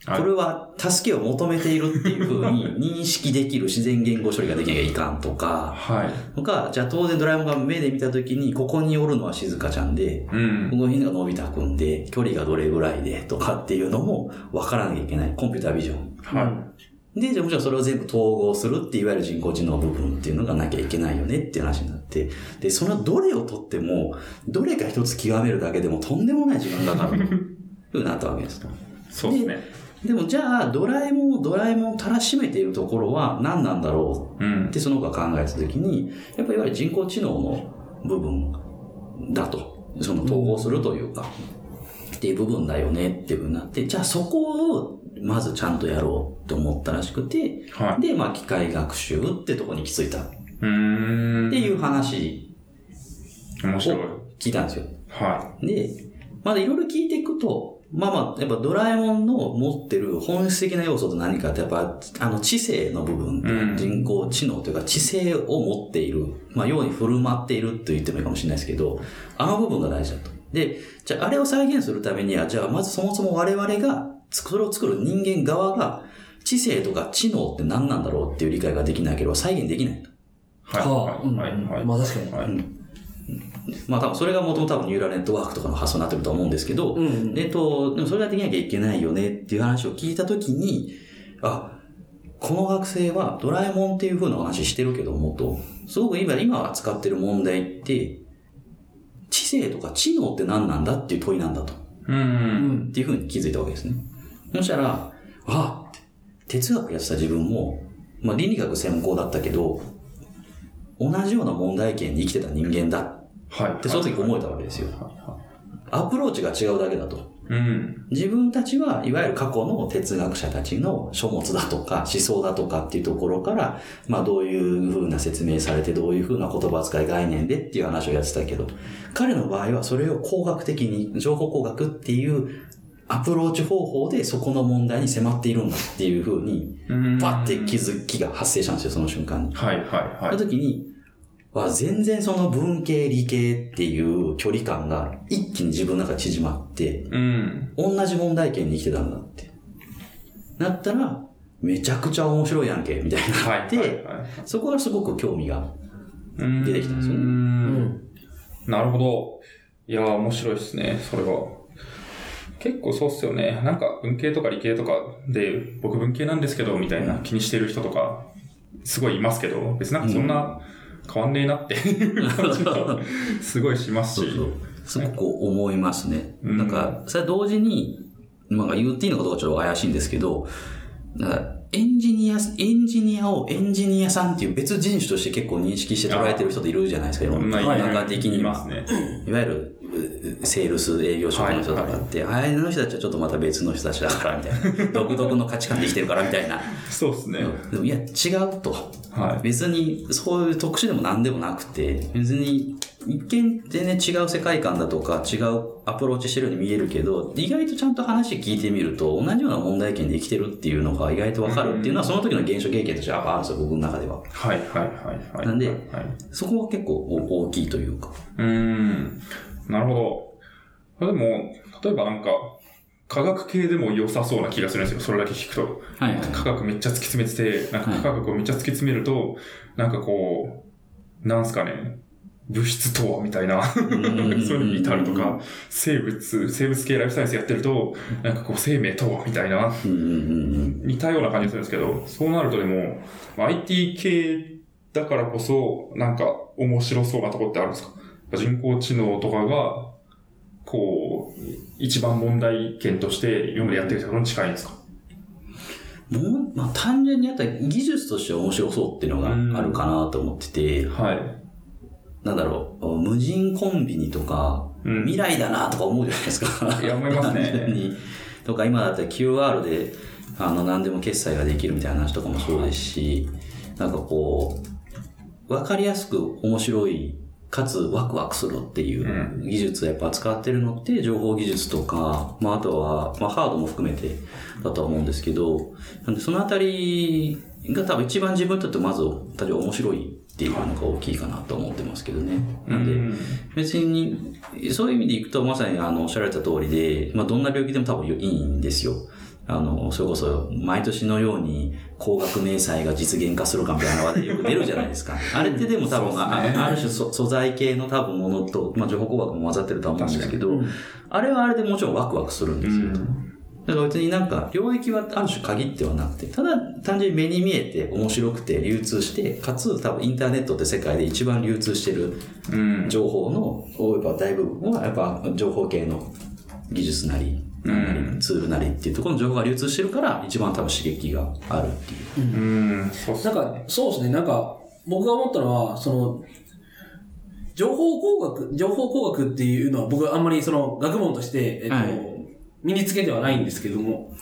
S3: これは助けを求めているっていうふうに認識できる自然言語処理ができなきゃいかんとか、
S2: はい。
S3: とか、じゃあ当然ドラえもんが目で見たときに、ここにおるのは静香ちゃんで、
S2: うん。
S3: この辺がのび太くんで、距離がどれぐらいでとかっていうのも分からなきゃいけない。コンピュータービジョン。
S2: は
S3: で、じゃあもちろんそれを全部統合するっていわゆる人工知能部分っていうのがなきゃいけないよねっていう話になって、で、そのどれを取っても、どれか一つ極めるだけでもとんでもない時間がかかる。ふうになったわけです。
S2: い。そうですね。
S3: でもじゃあ、ドラえもんをドラえもんをたらしめているところは何なんだろう？
S2: うん
S3: っ。てその子が考えたときに、やっぱりいわゆる人工知能の部分だと。その統合するというか、っていう部分だよねっていうふうになって、じゃあそこをまずちゃんとやろうと思ったらしくて、
S2: はい。
S3: で、まあ機械学習ってとこに行き着いたっ。ていう話。を聞いたんですよ。
S2: は
S3: で、まだいろいろ聞いていくと、まあまあ、やっぱドラえもんの持ってる本質的な要素と何かって、やっぱ、あの知性の部分、
S2: うん
S3: 人工知能というか知性を持っている、まあ、ように振る舞っていると言ってもいいかもしれないですけど、あの部分が大事だと。で、じゃああれを再現するためには、じゃあまずそもそも我々が、それを作る人間側が、知性とか知能って何なんだろうっていう理解ができなければ再現できないと。
S2: い。はい。
S1: はあ、うん
S2: はい。はい。
S1: まあ確かに。
S2: はい。
S3: まあ多分それが元々多分ニューラルネットワークとかの発想になってると思うんですけど、
S1: うん
S3: えっと、でもそれができなきゃいけないよねっていう話を聞いたときに、あ、この学生はドラえもんっていう風な話してるけどもと、すごく今、今扱ってる問題って、知性とか知能って何なんだっていう問いなんだと。
S2: う。
S1: うんん。
S3: っていう風に気づいたわけですね。そしたら、あ、哲学やってた自分も、まあ倫理学専攻だったけど、同じような問題圏に生きてた人間だ
S2: はい。
S3: ってその時思えたわけですよ。アプローチが違うだけだと。
S2: うん。
S3: 自分たちはいわゆる過去の哲学者たちの書物だとか思想だとかっていうところから、まあどういう風な説明されてどういう風な言葉遣い概念でっていう話をやってたけど、彼の場合はそれを工学的に、情報工学っていうアプローチ方法でそこの問題に迫っているんだっていう風に、
S2: うん。
S3: パッて気づきが発生したんですよ、その瞬間に。
S2: はい。はい。
S3: そ
S2: はい。
S3: の時に、わ全然その文系理系っていう距離感が一気に自分の中で縮まって、
S2: うん。
S3: 同じ問題圏に生きてたんだって。なったら、めちゃくちゃ面白いやんけ、みたい。ないって、
S2: はい。はい。
S3: そこがすごく興味が。
S2: うん
S3: 出てきたんですよね
S2: う。
S1: うんん。
S2: なるほど。いやー、面白いですね、それは。結構そうっすよね。なんか文系とか理系とかで、僕文系なんですけど、みたいな気にしてる人とか、すごいいますけど、別になんかそんな変わんねえなっていう感じが、すごいしますし。
S3: そうそう。すごく思いますね。
S2: うん
S3: なんか、それは同時に、まあ言っていいのかどうかちょっと怪しいんですけど、なんかエンジニア、エンジニアをエンジニアさんっていう別人種として結構認識して捉えてる人っているじゃないですか、世の中的には。
S2: いますね。
S3: いわゆる、うセールス営業職の人とかって、あれの人たちはちょっとまた別の人たちだからみたいな。独特の価値観で生きてるからみたいな。
S2: そうっすね。
S3: でもいや、違うと。
S2: はい。
S3: 別にそういう特殊でも何でもなくて、別に一見全然違う世界観だとか違うアプローチしてるように見えるけど、意外とちゃんと話聞いてみると、同じような問題点で生きてるっていうのが意外とわかるっていうのは、その時の現象経験としてはあるんですよ、僕の中では。
S2: はい、はい、はい、はい。
S3: なんで
S2: はい。
S3: そこは結構大きいというか。
S2: うーん。なるほど。でも、例えばなんか、科学系でも良さそうな気がするんですよ。それだけ聞くと。
S3: はいはい。
S2: 科学めっちゃ突き詰めてて、なんか科学をめっちゃ突き詰めると、なんかこう、なんすかね、物質とはみたいな、そういうのに至るとか、生物、生物系ライフサイエンスやってると、なんかこう生命とはみたいな。似たような感じがするんですけど、そうなるとでも、まあ IT 系だからこそ、なんか面白そうなところってあるんですか？人工知能とかが、こう、一番問題点として今までやってるところに近いんですか？
S3: もう、まあ単純にやったら技術として面白そうっていうのがあるかなと思ってて、
S2: はい。
S3: なんだろう、無人コンビニとか、
S2: うん。
S3: 未来だなとか思うじゃないですか。
S2: いや思いますね。
S3: とか今だったら QR で、あの、何でも決済ができるみたいな話とかもそうですし、なんかこう、わかりやすく面白い、かつワクワクするっていう技術をやっぱ使ってるのって情報技術とか、まああとは、まあハードも含めてだとは思うんですけど、なんでそのあたりが多分一番自分にとってまず、多分面白いっていうのが大きいかなと思ってますけどね。なんで、
S2: うん
S3: 別に、そういう意味でいくと、まさにあの、おっしゃられた通りで、まあ、どんな病気でも多分いいんですよ。あの、それこそ、毎年のように、高額明細が実現化するかみたいな話題よく出るじゃないですか。あれってでも多分、
S2: ね
S3: あある種素素材系の多分ものと、まあ、情報工学も混ざってるとは思うんですけど、
S1: うん
S3: あれはあれでもちろんワクワクするんですよ。だから別になんか、領域はある種限ってはなくて、ただ単純に目に見えて面白くて流通して、かつ多分インターネットって世界で一番流通してる
S2: うん。
S3: 情報の、大部分はやっぱ情報系の技術なり、なん。なりツールなりっていうところの情報が流通してるから、一番多分刺激があるっていう。
S2: うん、
S1: なんか、そうですね、なんか、僕が思ったのは、その、情報工学、情報工学っていうのは僕はあんまりその学問として、えっと、
S3: はい。
S1: 身につけてはないんですけども、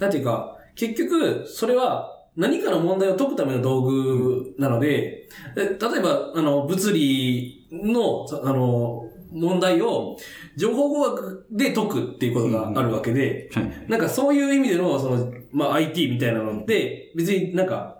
S1: なんていうか、結局、それは何かの問題を解くための道具なので、で例えば、あの、物理の、そあの、問題を情報工学で解くっていうことがあるわけで、
S3: はい。
S1: なんかそういう意味での、その、まあ IT みたいなのって、別になんか、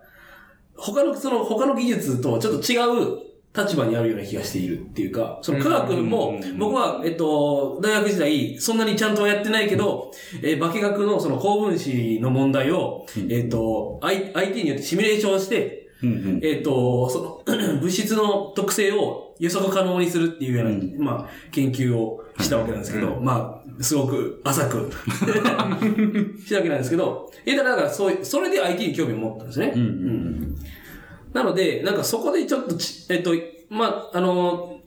S1: 他の、その、他の技術とちょっと違う立場にあるような気がしているっていうか、その科学も
S3: うん、
S1: 僕は、えっと、大学時代、そんなにちゃんとはやってないけど、えー化学のその高分子の問題を、えっと、I- IT によってシミュレーションして、
S3: うんうん。
S1: えっ、と、その、物質の特性を予測可能にするっていうような、
S3: うん。
S1: まあ、研究をしたわけなんですけど、まあ、すごく浅く したわけなんですけど、え、だから、そういう、それで IT に興味を持ったんですね。
S3: うんうん
S1: なので、なんかそこでちょっとち、えっ、と、まあ、あの、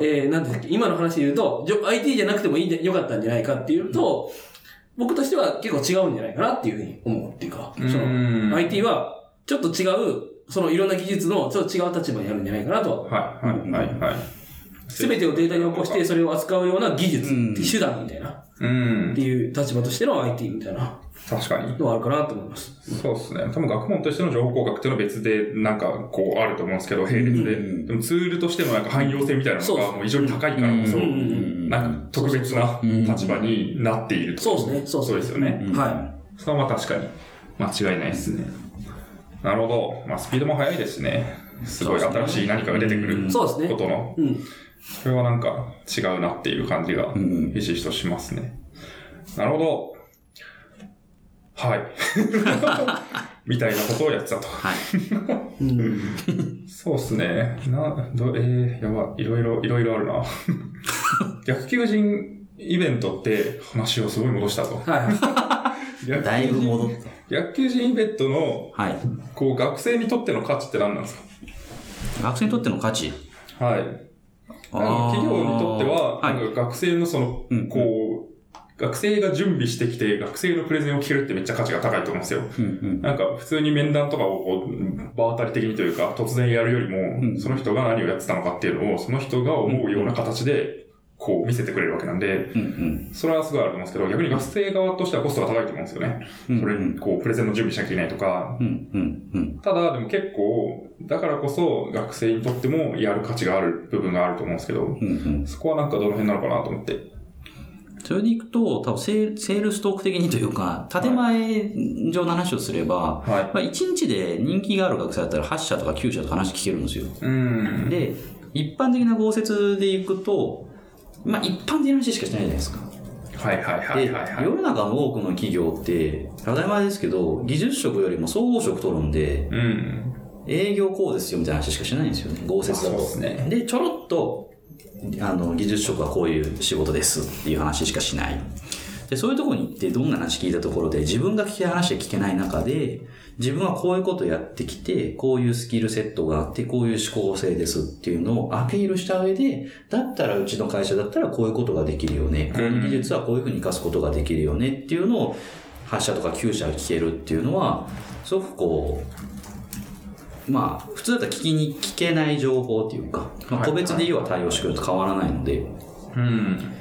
S1: えー、なんていうんだっけ、今の話で言うと、IT じゃなくてもいいんじゃ、よかったんじゃないかっていうと、僕としては結構違うんじゃないかなっていうふうに思うっていうか、そ
S2: うん。
S1: の、IT はちょっと違う、そのいろんな技術のちょっと違う立場にあるんじゃないかなとは。
S2: はい、はい、はい、はい。
S1: すべてをデータに起こして、それを扱うような技術、
S3: うん
S1: 手段みたいな、っ
S2: うん
S1: て。いう立場としての IT みたいな
S2: 確かに。
S1: のはあるかなと思います。
S2: そうですね。多分学問としての情報工学っていうのは別で、なんかこうあると思うんですけど、並列で。
S3: うん
S2: でもツールとしてのなんか汎用性みたいなのがもう非常に高いからこそ、
S1: うんうん
S2: なんか特別な立場になっていると。
S1: そうですね、そう
S2: ですよね。
S3: うん
S1: は
S2: それはまあ確かに間違いないですね。なるほど。まあスピードも速いですね。すごい新しい何かが出てくる
S1: い。そうですね
S2: こ。との、
S1: うん。
S2: それはなんか違うなっていう感じが
S3: ん
S2: ひしひしとしますね。なるほど。はい。みたいなことをやってたと。
S3: はい。
S1: うん。
S2: そうっすね。な、ど、えー、やば、いろいろ、いろいろあるな。逆求人イベントって話をすごい戻したと。
S1: はい
S3: だいぶ戻っ
S2: 逆求人イベントの、
S3: た。はい。
S2: こう、学生にとっての価値って何なんです
S3: 学生にとっての価値？
S2: かはい。なんか企業にとっては、
S3: はい
S2: なんか学生のその、
S3: うん
S2: こう、学生が準備してきて、学生のプレゼンを聞けるってめっちゃ価値が高いと思うんですよ。
S3: うんうん。
S2: なんか普通に面談とかを場当たり的にというか突然やるよりも、
S3: うん
S2: その人が何をやってたのかっていうのをその人が思うような形でこう見せてくれるわけなんで、
S3: うんうん。
S2: それはすごいあると思うんですけど、逆に学生側としてはコストが高いと思うんですよね。
S3: うん
S2: それにこうプレゼンの準備しなきゃいけないとか。
S3: うんうんうん。
S2: ただでも結構、だからこそ学生にとってもやる価値がある部分があると思うんですけど、
S3: うんうん。
S2: そこはなんかどの辺なのかなと思って。
S3: それでいくと、多分セールセールストーク的にというか、建前上の話をすれば、
S2: はい。
S3: まあ、1日で人気がある学生だったら8社とか9社とか話聞けるんですよ。
S2: うん。
S3: で、一般的な豪雪でいくと、まあ一般的な話しかしてないじゃないですか。
S2: はいはいはい
S3: で、
S2: はいはい。
S3: 世の中の多くの企業って、当たり前ですけど、技術職よりも総合職取るんで、
S2: うん。
S3: 営業こうですよみたいな話しかしないんですよね、豪雪だと。
S2: ですね
S3: で、ちょろっと、あの、技術職はこういう仕事ですっていう話しかしない。で、そういうところに行ってどんな話聞いたところで、自分が聞き話で聞けない中で、自分はこういうことやってきて、こういうスキルセットがあって、こういう思考性ですっていうのをアピールした上で、だったらうちの会社だったらこういうことができるよね。こういう技術はこういうふうに活かすことができるよねっていうのを、8社とか9社聞けるっていうのは、すごくこう、まあ、普通だったら聞きに、聞けない情報っていうか、まあ、
S2: はい
S3: 個別で要は対応してくると変わらないので、
S2: うん。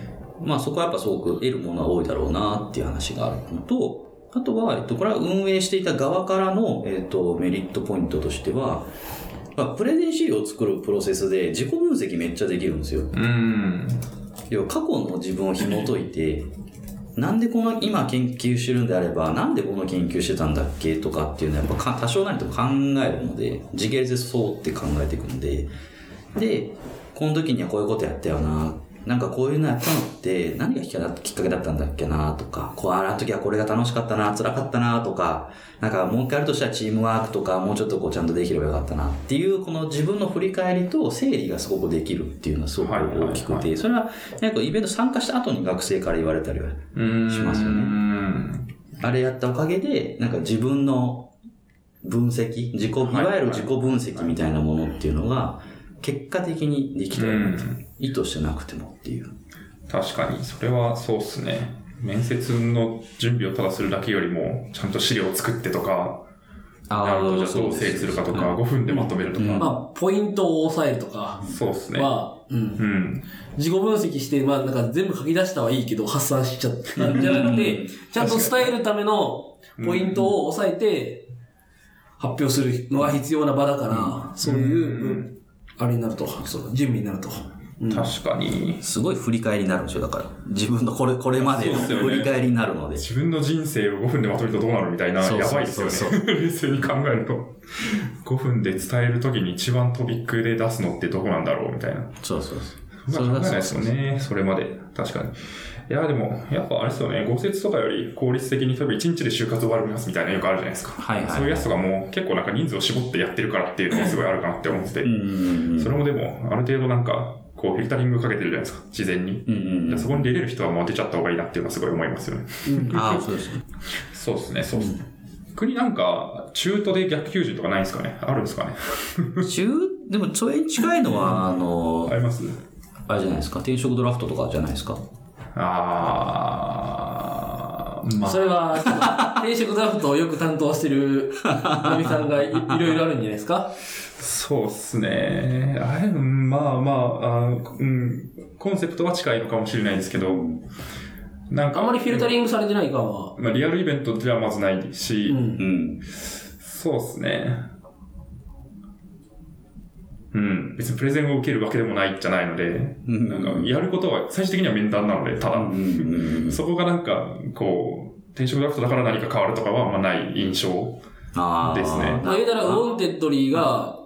S3: まあそこはやっぱすごく得るものは多いだろうなっていう話があるのと、あとは、えっと、これは運営していた側からの、えっと、メリットポイントとしては、まあ、プレゼン資料を作るプロセスで自己分析めっちゃできるんですよ。
S2: うん。
S3: 要は過去の自分を紐解いて、なんでこの今研究してるんであれば、なんでこの研究してたんだっけとかっていうのはやっぱか多少なりとも考えるので、時系列でそうって考えていくんで、で、この時にはこういうことやったよな。なんかこういうのやったのって何がきっかけだきったんだっけなとか、こうあの時はこれが楽しかったな、辛かったなとか、なんかもう一回やるとしたらチームワークとかもうちょっとこうちゃんとできればよかったなっていうこの自分の振り返りと整理がすごくできるっていうのはすごく大きくて、それはなんかイベント参加した後に学生から言われたりは
S2: うん。
S3: しますよね
S2: うん。
S3: あれやったおかげで、なんか自分の分析、自己、いわゆる自己分析みたいなものっていうのが、結果的にできたよね
S2: うん
S3: 意図してなくてもっていう。
S2: 確かに、それはそうっすね。面接の準備をただするだけよりも、ちゃんと資料を作ってとか、なるほど、じゃあどう整理するかとか、5分でまとめるとか。
S1: まあ、ポイントを押さえるとか
S2: そうですね。
S1: は、うん。
S2: うん。
S1: 自己分析して、まあ、なんか全部書き出したはいいけど、発散しちゃったんじゃなくて、ちゃんと伝えるためのポイントを押さえて、発表するのが必要な場だから、そういう、うんあれになると、そう準備になると。うん
S2: 確かに。
S3: すごい振り返りになるんですよ、だから。自分のこれ、これまでの振り返りになるので。
S2: 自分の人生を5分でまとめるとどうなるみたいな、
S3: そうそう
S2: やばいですよね。
S3: そう
S2: 冷静に考えると。5分で伝えるときに一番トピックで出すのってどこなんだろうみたいな。
S3: そうそうそう。
S2: まあ考えないですよね。それまで。確かに。いや、でも、やっぱあれですよね。合説とかより効率的に、例えば1日で就活終わりますみたいなのよくあるじゃないですか。
S3: はいはいはい
S2: そういうやつとかも結構なんか人数を絞ってやってるからっていうのがすごいあるかなって思ってて。
S3: うん
S2: それもでも、ある程度なんか、こう、フィルタリングかけてるじゃないですか。事前に。
S3: うんうんうん。
S2: そこに出れる人はもう出ちゃった方がいいなっていうのはすごい思いますよね。
S3: ああ、そうですね。
S2: そうですね、そうですね。国なんか、中途で逆求人とかないんですかね？あるんですかね？
S3: 中、でもそれに近いのは、あの
S2: あ、ります？
S3: あれじゃないですか、転職ドラフトとかじゃないですか？
S2: あー、まあ、
S1: それは、ちょっと転職ドラフトをよく担当してる、のみさんがいいろいろあるんじゃないですか？
S2: そうっすね。あれ、うんまあまああ、うん、コンセプトは近いのかもしれないですけど、なんか、
S1: あんまりフィルタリングされてない感は。
S2: まあ、リアルイベントではまずないし、
S1: うん。
S3: うん。
S2: そうっすね。うん。別にプレゼンを受けるわけでもないじゃないので、
S3: うん
S2: なんか、やることは最終的には面談なので、ただ、
S3: うん。
S2: そこがなんか、こう、転職ドラフトだから何か変わるとかは、まあない印象。
S3: ああ。
S2: ですね
S1: まあ、言うたら、ウォンテッドリーが、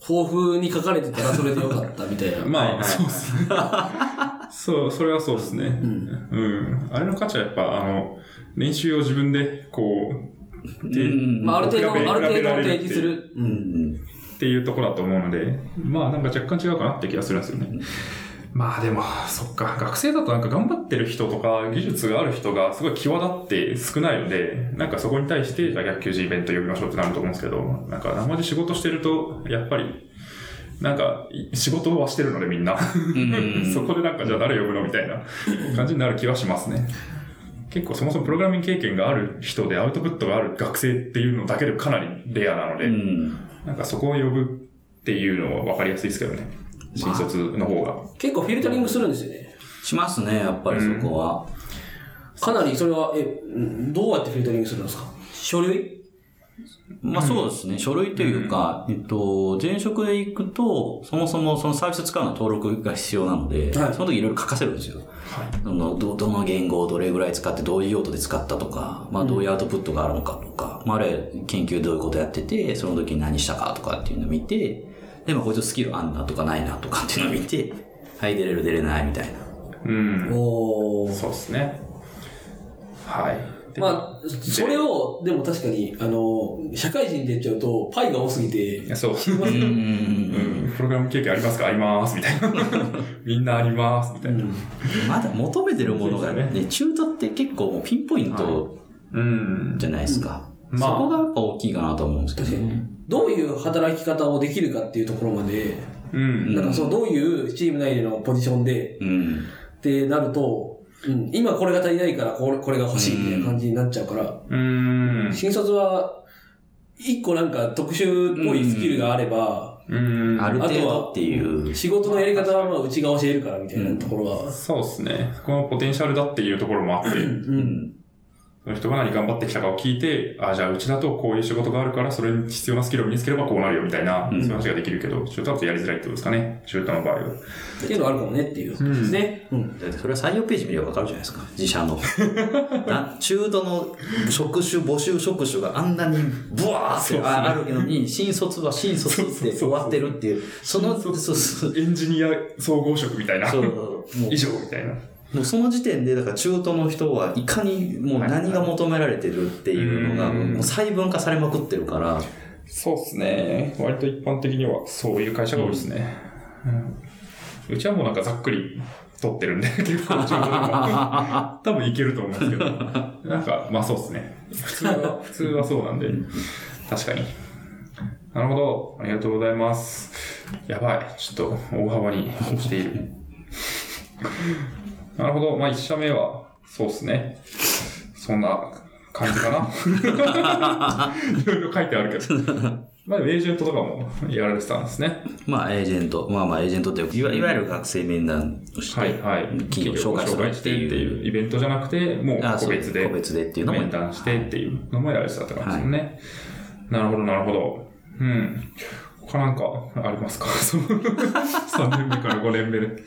S1: 豊富に書かれてたらそれでよかったみたいな。
S2: まあ、そうっすね。そう、それはそうですね。うん。あれの価値はやっぱ、あの、年収を自分で、こう、で
S3: うん
S1: まあ、ある程度、ある程度提示する。う。
S3: うんん。
S2: っていうところだと思うので、まあなんか若干違うかなって気がするんですよね。まあでも、そっか、学生だとなんか頑張ってる人とか技術がある人がすごい際立って少ないので、なんかそこに対して、じゃあ逆球児イベント呼びましょうってなると思うんですけど、なんか生で仕事してると、やっぱり、なんか、い仕事はしてるのでみんな。そこでなんかじゃあ誰呼ぶのみたいな感じになる気はしますね。結構そもそもプログラミング経験がある人でアウトプットがある学生っていうのだけでかなりレアなので、
S3: うん。
S2: なんかそこを呼ぶっていうのは分かりやすいですけどね。新卒の方が。
S1: 結構フィルタリングするんですよね。
S3: しますね、やっぱりそこは。
S1: かなりそれは、え、うんどうやってフィルタリングするんですか？書類？
S3: まあそうですね、書類というか、えっと、前職で行くと、そもそもそのサービス使うのは登録が必要なので、
S1: はい
S3: その時いろいろ書かせるんですよ。そのどどの言語をどれぐらい使って、どういう用途で使ったとか、まあどういうアウトプットがあるのかとか、まああれ、研究どういうことやってて、その時に何したかとかっていうのを見て、でもこいつスキルあんなとかないなとかっていうのを見て、はい、出れる出れないみたいな。
S2: うん。
S1: おー。
S2: そうですね。はい。で
S1: まあ、それを、でも確かに、あの、社会人で言っちゃうと、パイが多すぎて
S2: そう。
S3: うん
S2: うん。プログラム経験ありますか？あります。みたいな。みんなあります。みたいな。
S3: まだ求めてるものがね、中途って結構もうピンポイント
S2: うん。
S3: じゃないですか。
S2: うんまあ
S3: そこがやっぱ大きいかなと思うんですけどね。
S1: どういう働き方をできるかっていうところまで、
S2: うん。
S1: なんかそのどういうチーム内でのポジションで
S3: うん。
S1: ってなると、うん、今これが足りないからこれこれが欲しいみたいな感じになっちゃうから、
S2: うん。
S1: 新卒は、一個なんか特殊っぽいスキルがあれば、
S2: うん。
S3: ある程度っていう。
S1: 仕事のやり方はまあうちが教えるからみたいなところは、
S2: そうですね。このポテンシャルだっていうところもあって、
S1: うん。
S2: その人が何頑張ってきたかを聞いて、あ、じゃあうちだとこういう仕事があるから、それに必要なスキルを身につければこうなるよみたいな、そういう話ができるけど、中途だとやりづらいってことですかね。中途の場合は。
S1: っていうのがあるかもねっていうことですね。うん。
S3: だってそれは採用ページ見ればわかるじゃないですか。自社の。な中途の職種、募集職種があんなにブワーってああるのに、新卒は新卒って終わってるっていう。その、そうそう。
S2: エンジニア総合職みたいな。
S3: そうもう
S2: 以上みたいな。
S3: もうその時点で、だから中途の人はいかにもう何が求められてるっていうのが、
S2: うん
S3: もう細分化されまくってるから、
S2: そうですね。割と一般的にはそういう会社が多いですね。うん、うちはもうなんかざっくり取ってるんで、結構中途でも多分いけると思うんですけど。なんか、まあそうですね。普通は、普通はそうなんで。確かに。なるほど。ありがとうございます。やばい。ちょっと大幅に落ちている。なるほど。まあ一社目は、そうっすね。そんな感じかな。いろいろ書いてあるけど。まあ、エージェントとかもやられてたんですね。
S3: まあ、エージェント、まあまあ、エージェントっていわいわゆる学生面談をして、
S2: はいはい。
S3: 企業を紹介するって
S2: してって
S3: いう。
S2: イベントじゃなくて、もう個別で。
S3: 個別でっていうのも
S2: 面談してっていうのもやられてたって感じですよね。なるほど、なるほど。うん。他なんかありますか？その ?3 年目から5年目で。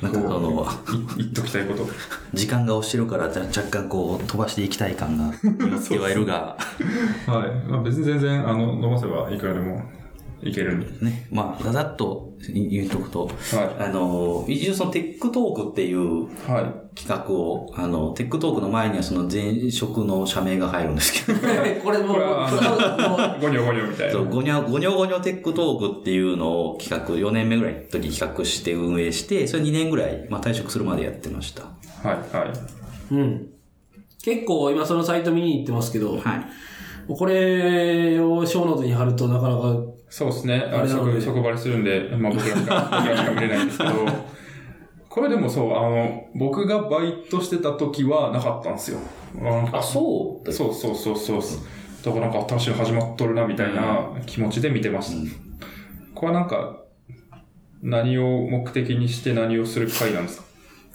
S3: なんかその、
S2: い言っときたいこと。
S3: 時間が押してるから若干こう飛ばしていきたい感が 匂ってはいるが、
S2: はい。まあ、別に全然、あの、伸ばせばいくらでもいけるんで。
S3: ね、まあ、ざざっと言うとくと、
S2: は
S3: あの、一応その tech talk っていう
S2: い。はい。
S3: 企画を、あの、 tech talk の前にはその前職の社名が入るんですけど、
S1: これもう、
S2: ゴニョゴニョみたいな。
S3: そうごにょごにょごにょ tech talk っていうのを企画、4年目ぐらいの時企画して運営して、それ2年ぐらい、まあ退職するまでやってました。
S2: はい、はい。
S1: うん。結構今そのサイト見に行ってますけど、
S3: はい。
S1: これをショーノートに貼るとなかなか、
S2: そうですね。あれ
S1: あれなので
S2: 職、職場りするんで、まあ僕らしか、僕らしか見れないんですけど、これでもそう、あの、僕がバイトしてた時はなかったんですよ。
S3: あ、そうだ
S2: そうそうそうそう。だからなんか新しいの始まっとるなみたいな気持ちで見てました。これはなんか、何を目的にして何をする会なんですか？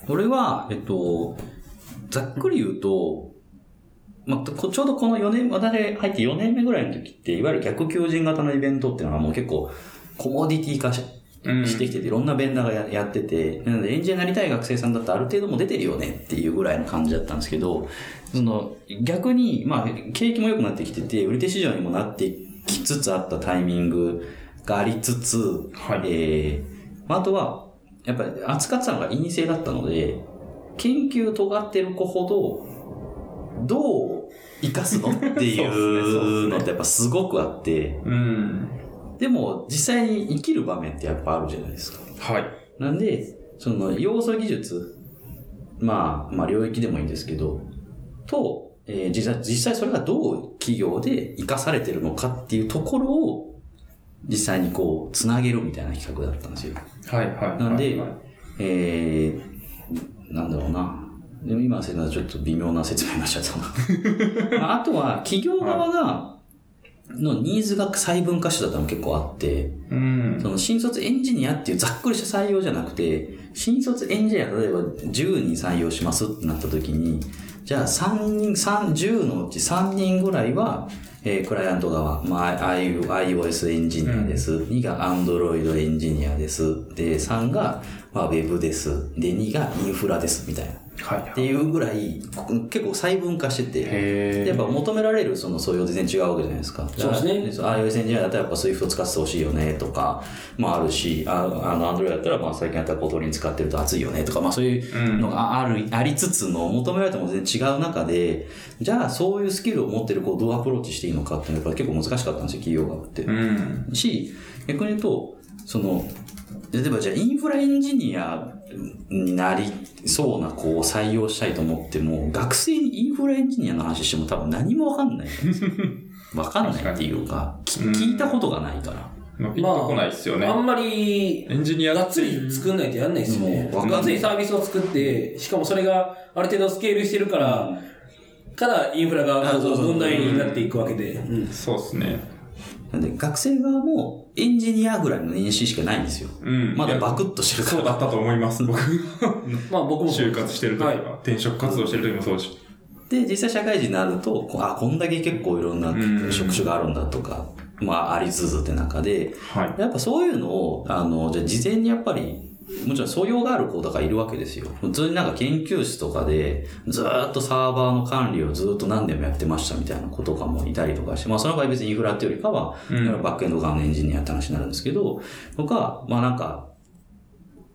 S3: これは、えっと、ざっくり言うと、まあ、こちょうどこの4年、私入って4年目ぐらいの時って、いわゆる逆求人型のイベントっていうのはもう結構コモディティ化し
S2: うん
S3: してきてて、いろんなベンダーがややってて、なのでエンジニアになりたい学生さんだったらある程度も出てるよねっていうぐらいの感じだったんですけど、その逆に、まあ、景気も良くなってきてて、売り手市場にもなってきつつあったタイミングがありつつ、
S2: はい。
S3: えー、まああとは、やっぱり扱ってたのが陰性だったので、研究尖ってる子ほど、どう活かすのっていうのってやっぱすごくあって、
S2: うん。
S3: でも実際に生きる場面ってやっぱあるじゃないですか。
S2: はい。
S3: なんで、その要素技術、まあ、まあ領域でもいいんですけど、と、えー実際、実際それがどう企業で活かされてるのかっていうところを、実際にこう、つなげるみたいな企画だったんですよ。
S2: はい、はい。
S3: なんで
S2: はい
S3: えー、なんだろうな。でも今のせいなちょっと微妙な説明になっちゃったな。ま ああとは、企業側が、のニーズが細分化してたのも結構あって、
S2: うん。
S3: その新卒エンジニアっていうざっくりした採用じゃなくて、新卒エンジニア例えば10人採用しますってなった時に、じゃあ3人、3、10のうち3人ぐらいは、えークライアント側、まあ、iOS エンジニアです。2が Android エンジニアです。で、3が、まあ、Web です。で、2がインフラです、みたいな。
S2: はい。
S3: っていうぐらい、こ結構細分化してて、やっぱ求められるその素養全然違うわけじゃないですか。
S1: そうですね
S3: iOS エンジニアだったらやっぱ Swift 使ってほしいよねとか、まああるし、ああの Android だったらまあ最近だったら Kotlin 使ってると熱いよねとか、まあそういうのがある、ありつつの求められたも全然違う中で、じゃあそういうスキルを持ってる子をどうアプローチしていいのかっていうのはやっぱり結構難しかったんですよ、企業側って。
S2: うん。
S3: し、逆に言うと、その、例えばじゃあインフラエンジニアになりそうな子を採用したいと思っても、学生にインフラエンジニアの話しても多分何もわかんない。わかんないっていうか、聞いたことがないから。
S2: まあ、ピンとこないっすよね。
S1: あんまり、
S2: エンジニア
S1: がっつり作んないとやんないですよね。
S3: もうわかんない
S1: がっつりサービスを作って、しかもそれがある程度スケールしてるから、からインフラが問題になっていくわけで。うん
S2: そうっすね。
S3: なんで学生側もエンジニアぐらいの年収しかないんですよ。
S2: うん。
S3: まだバク
S2: ッ
S3: ッとしてるから。
S2: そうだったと思います、僕。
S1: まあ僕も。
S2: 就活してる時とか、
S1: はい
S2: 転職活動してる時もそうだし。
S3: で、実際社会人になると、あ、こんだけ結構いろんな
S2: うん
S3: 職種があるんだとか、まあありつつって中で、
S2: はい。
S3: やっぱそういうのを、あの、じゃあ事前にやっぱり、もちろん素養がある子とかいるわけですよ。普通になんか研究室とかで、ずーっとサーバーの管理をずーっと何年もやってましたみたいな子とかもいたりとかして、まあその場合別にインフラっていうよりかは、
S2: うん
S3: バックエンド側のエンジニアって話になるんですけど、とか、まあなんか、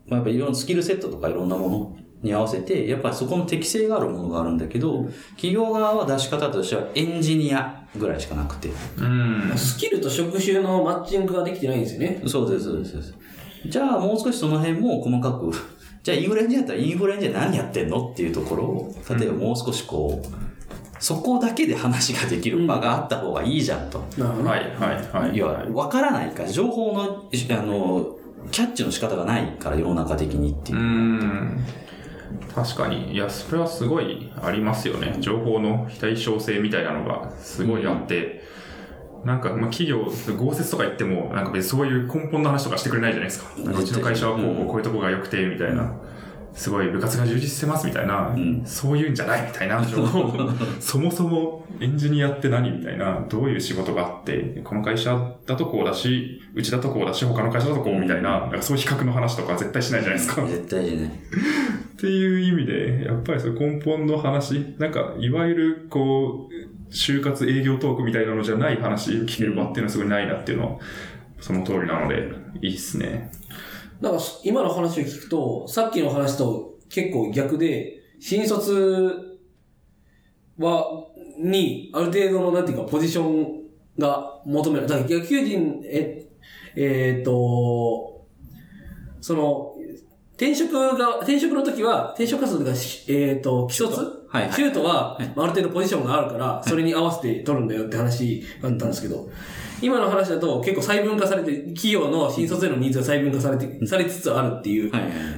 S3: まあ、やっぱいろんなスキルセットとかいろんなものに合わせて、やっぱりそこの適性があるものがあるんだけど、企業側は出し方としてはエンジニアぐらいしかなくて。
S2: うん。
S1: スキルと職種のマッチングができてないんですよね。
S3: そうです、そうですそうです。じゃあもう少しその辺も細かく、じゃあインフラエンジニアだったらインフラエンジニア何やってんのっていうところを、例えばもう少しこう、そこだけで話ができる場があった方がいいじゃんと。
S1: なるほどね
S2: はい、はい、はい。
S3: いや、わからないから、情報の、あの、キャッチの仕方がないから世の中的にっていうう。
S2: ん。確かに。いや、それはすごいありますよね。情報の非対称性みたいなのがすごいあって、なんか、まあ、企業、豪雪とか言っても、なんか別にそういう根本の話とかしてくれないじゃないですか。なんかうちの会社はこう、こういうとこが良くて、みたいな。すごい部活が充実してますみたいな、
S3: ん。
S2: そういうんじゃないみたいな。そもそもエンジニアって何みたいな、どういう仕事があって、この会社だとこうだし、うちだとこうだし、他の会社だとこうみたいな、なんかそういう比較の話とか絶対しないじゃないですか。
S3: 絶対にね。
S2: っていう意味で、やっぱりその根本の話、なんか、いわゆる、こう、就活営業トークみたいなのじゃない話聞ける場っていうのはすごいないなっていうのは、その通りなので、いいっすね。
S1: なんか、今の話を聞くと、さっきの話と結構逆で、新卒は、に、ある程度の、なんていうか、ポジションが求められる。だから、野球人、え、えーっと、その、転職が、転職の時は、転職活動が、えーっと、既卒
S3: はいはい。
S1: シュートは、まあある程度ポジションがあるから、それに合わせて取るんだよって話があったんですけど、今の話だと結構細分化されて、企業の新卒へのニーズが細分化されて、されつつあるっていう。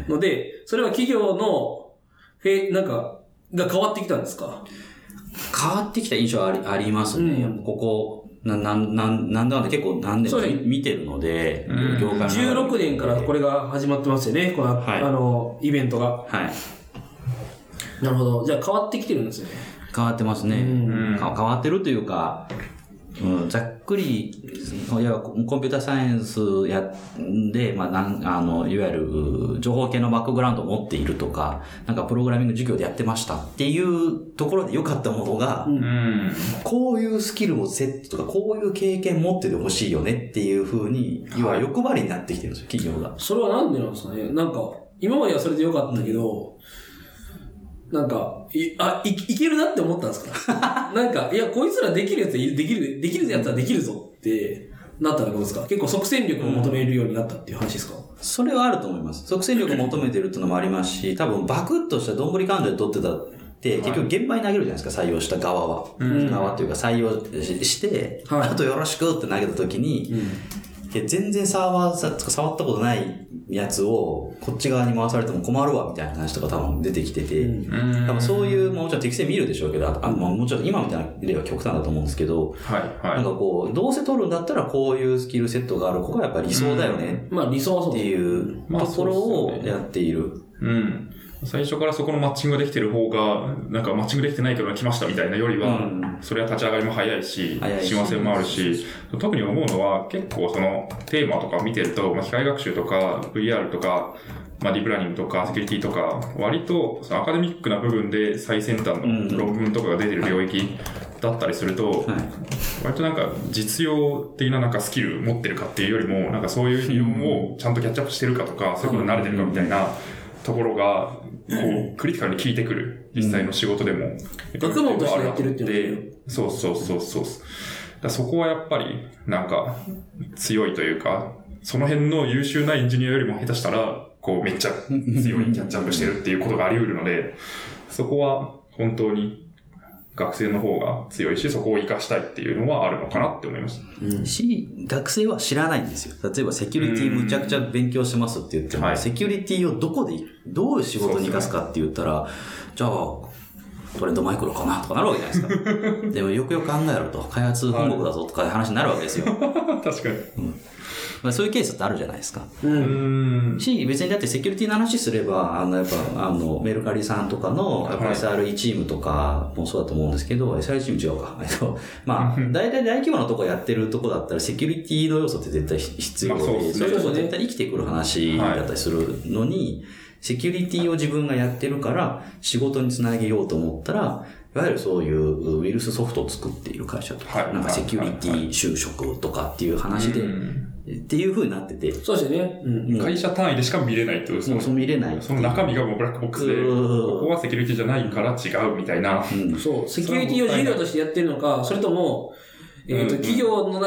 S1: ので、それは企業の、フェ、なんか、が変わってきたんですか？
S3: 変わってきた印象はありありますね。
S1: うん。
S3: ここ、な、なん、なん、なんだかんだ結構何年も
S1: そうね。
S3: 見てるので、
S2: うん。
S3: 業界の中で。
S1: 16年からこれが始まってますよね、この、
S3: はい。
S1: あの、イベントが。
S3: はい。
S1: なるほど。じゃあ変わってきてるんですよね。
S3: 変わってますね。変わってるというか、うん、ざっくり、いやコンピューターサイエンスやんで、まあ、なんあの、いわゆる情報系のバックグラウンドを持っているとか、なんかプログラミング授業でやってましたっていうところで良かったものが、
S2: うん。
S3: こういうスキルをセットとか、こういう経験持っててほしいよねっていうふうに、要は欲張りになってきてるんですよ、企業が。
S1: それはなんでなんですかねなんか、今まではそれでよかったけど、なんか、い、あ、い、いけるなって思ったんですか？なんか、いや、こいつらできるやついできる、できるやつはできるぞってなったらどうですか？結構即戦力を求めるようになったっていう話ですか、
S3: それはあると思います。即戦力を求めてるっていうのもありますし、多分バクッとしたどんぶり感情で取ってたって、結局現場に投げるじゃないですか、採用した側は。
S1: ん。
S3: 側というか採用しして、
S1: はい。
S3: あとよろしくって投げた時に、いや全然サーバーさ触ったことないやつをこっち側に回されても困るわみたいな話とか多分出てきてて、
S2: うん。
S3: 多分そういう、まあもち適性見るでしょうけど、あまあもちろん今みたいな例は極端だと思うんですけど、
S2: はい、
S3: なん
S2: は
S3: かこう、どうせ取るんだったらこういうスキルセットがある子がやっぱり理想だよね
S1: まあ理想はそう
S3: って。いう
S2: まあ
S3: ところをやっている。
S2: い。うん。最初からそこのマッチングができてる方が、なんかマッチングできてないけど来ましたみたいなよりは、
S3: うん。
S2: それは立ち上がりも早いし、親和性もあるし、特に思うのは結構そのテーマとか見てると、まあ、機械学習とか VR とか、まあ、ディープラーニングとかセキュリティとか、割とそのアカデミックな部分で最先端
S3: うん。
S2: の論文とかが出てる領域だったりすると、
S3: はい。
S2: 割となんか実用的ななんかスキル持ってるかっていうよりも、なんかそういう理論をちゃんとキャッチアップしてるかとか、そういうことに慣れてるかみたいなところが、こう、クリティカルに効いてくる、実際の仕事でも。
S1: 学問としてやってるっていうのは
S2: で、そうそうそうそう。だそこはやっぱり、なんか、強いというか、その辺の優秀なエンジニアよりも下手したら、こう、めっちゃ強いキャッチアップしてるっていうことがあり得るので、そこは本当に学生の方が強いし、そこを活かしたいっていうのはあるのかなって思います。
S3: し、学生は知らないんですよ。例えばセキュリティむちゃくちゃ勉強してますって言っても、
S2: はい
S3: セキュリティをどこで、どういう仕事に活かすかって言ったら、じゃあ、トレンドマイクロかなとかなるわけじゃないですか。でもよくよく考えろと、開発本国だぞとかいう話になるわけですよ。
S2: 確かに。
S3: まあ、そういうケースってあるじゃないですか。
S1: う。
S2: うんん。
S3: し、別にだってセキュリティの話すれば、あの、やっぱ、あの、メルカリさんとかの、やっぱ
S2: はい
S3: SRE チームとかもそうだと思うんですけど、SRE チーム違うか。えっと、まあ、大体大規模なとこやってるとこだったら、セキュリティの要素って絶対必要で、
S2: まあそうですね
S3: そ絶対生きてくる話だったりするのに、セキュリティを自分がやってるから、仕事につなげようと思ったら、いわゆるそういうウイルスソフトを作っている会社とか、
S2: はい
S3: なんかセキュリティ就職とかっていう話で、
S2: うん
S3: っていう風になってて、
S1: そうですよね。うん。
S2: 会社単位でしか見れないってことですよね
S3: もうその見れない。
S2: その中身がもうブラックボックスで、
S3: うん
S2: ここはセキュリティじゃないから違うみたいな。
S3: うん
S1: そう、セキュリティを授業としてやってるのか、それとも、えっ、と、企業の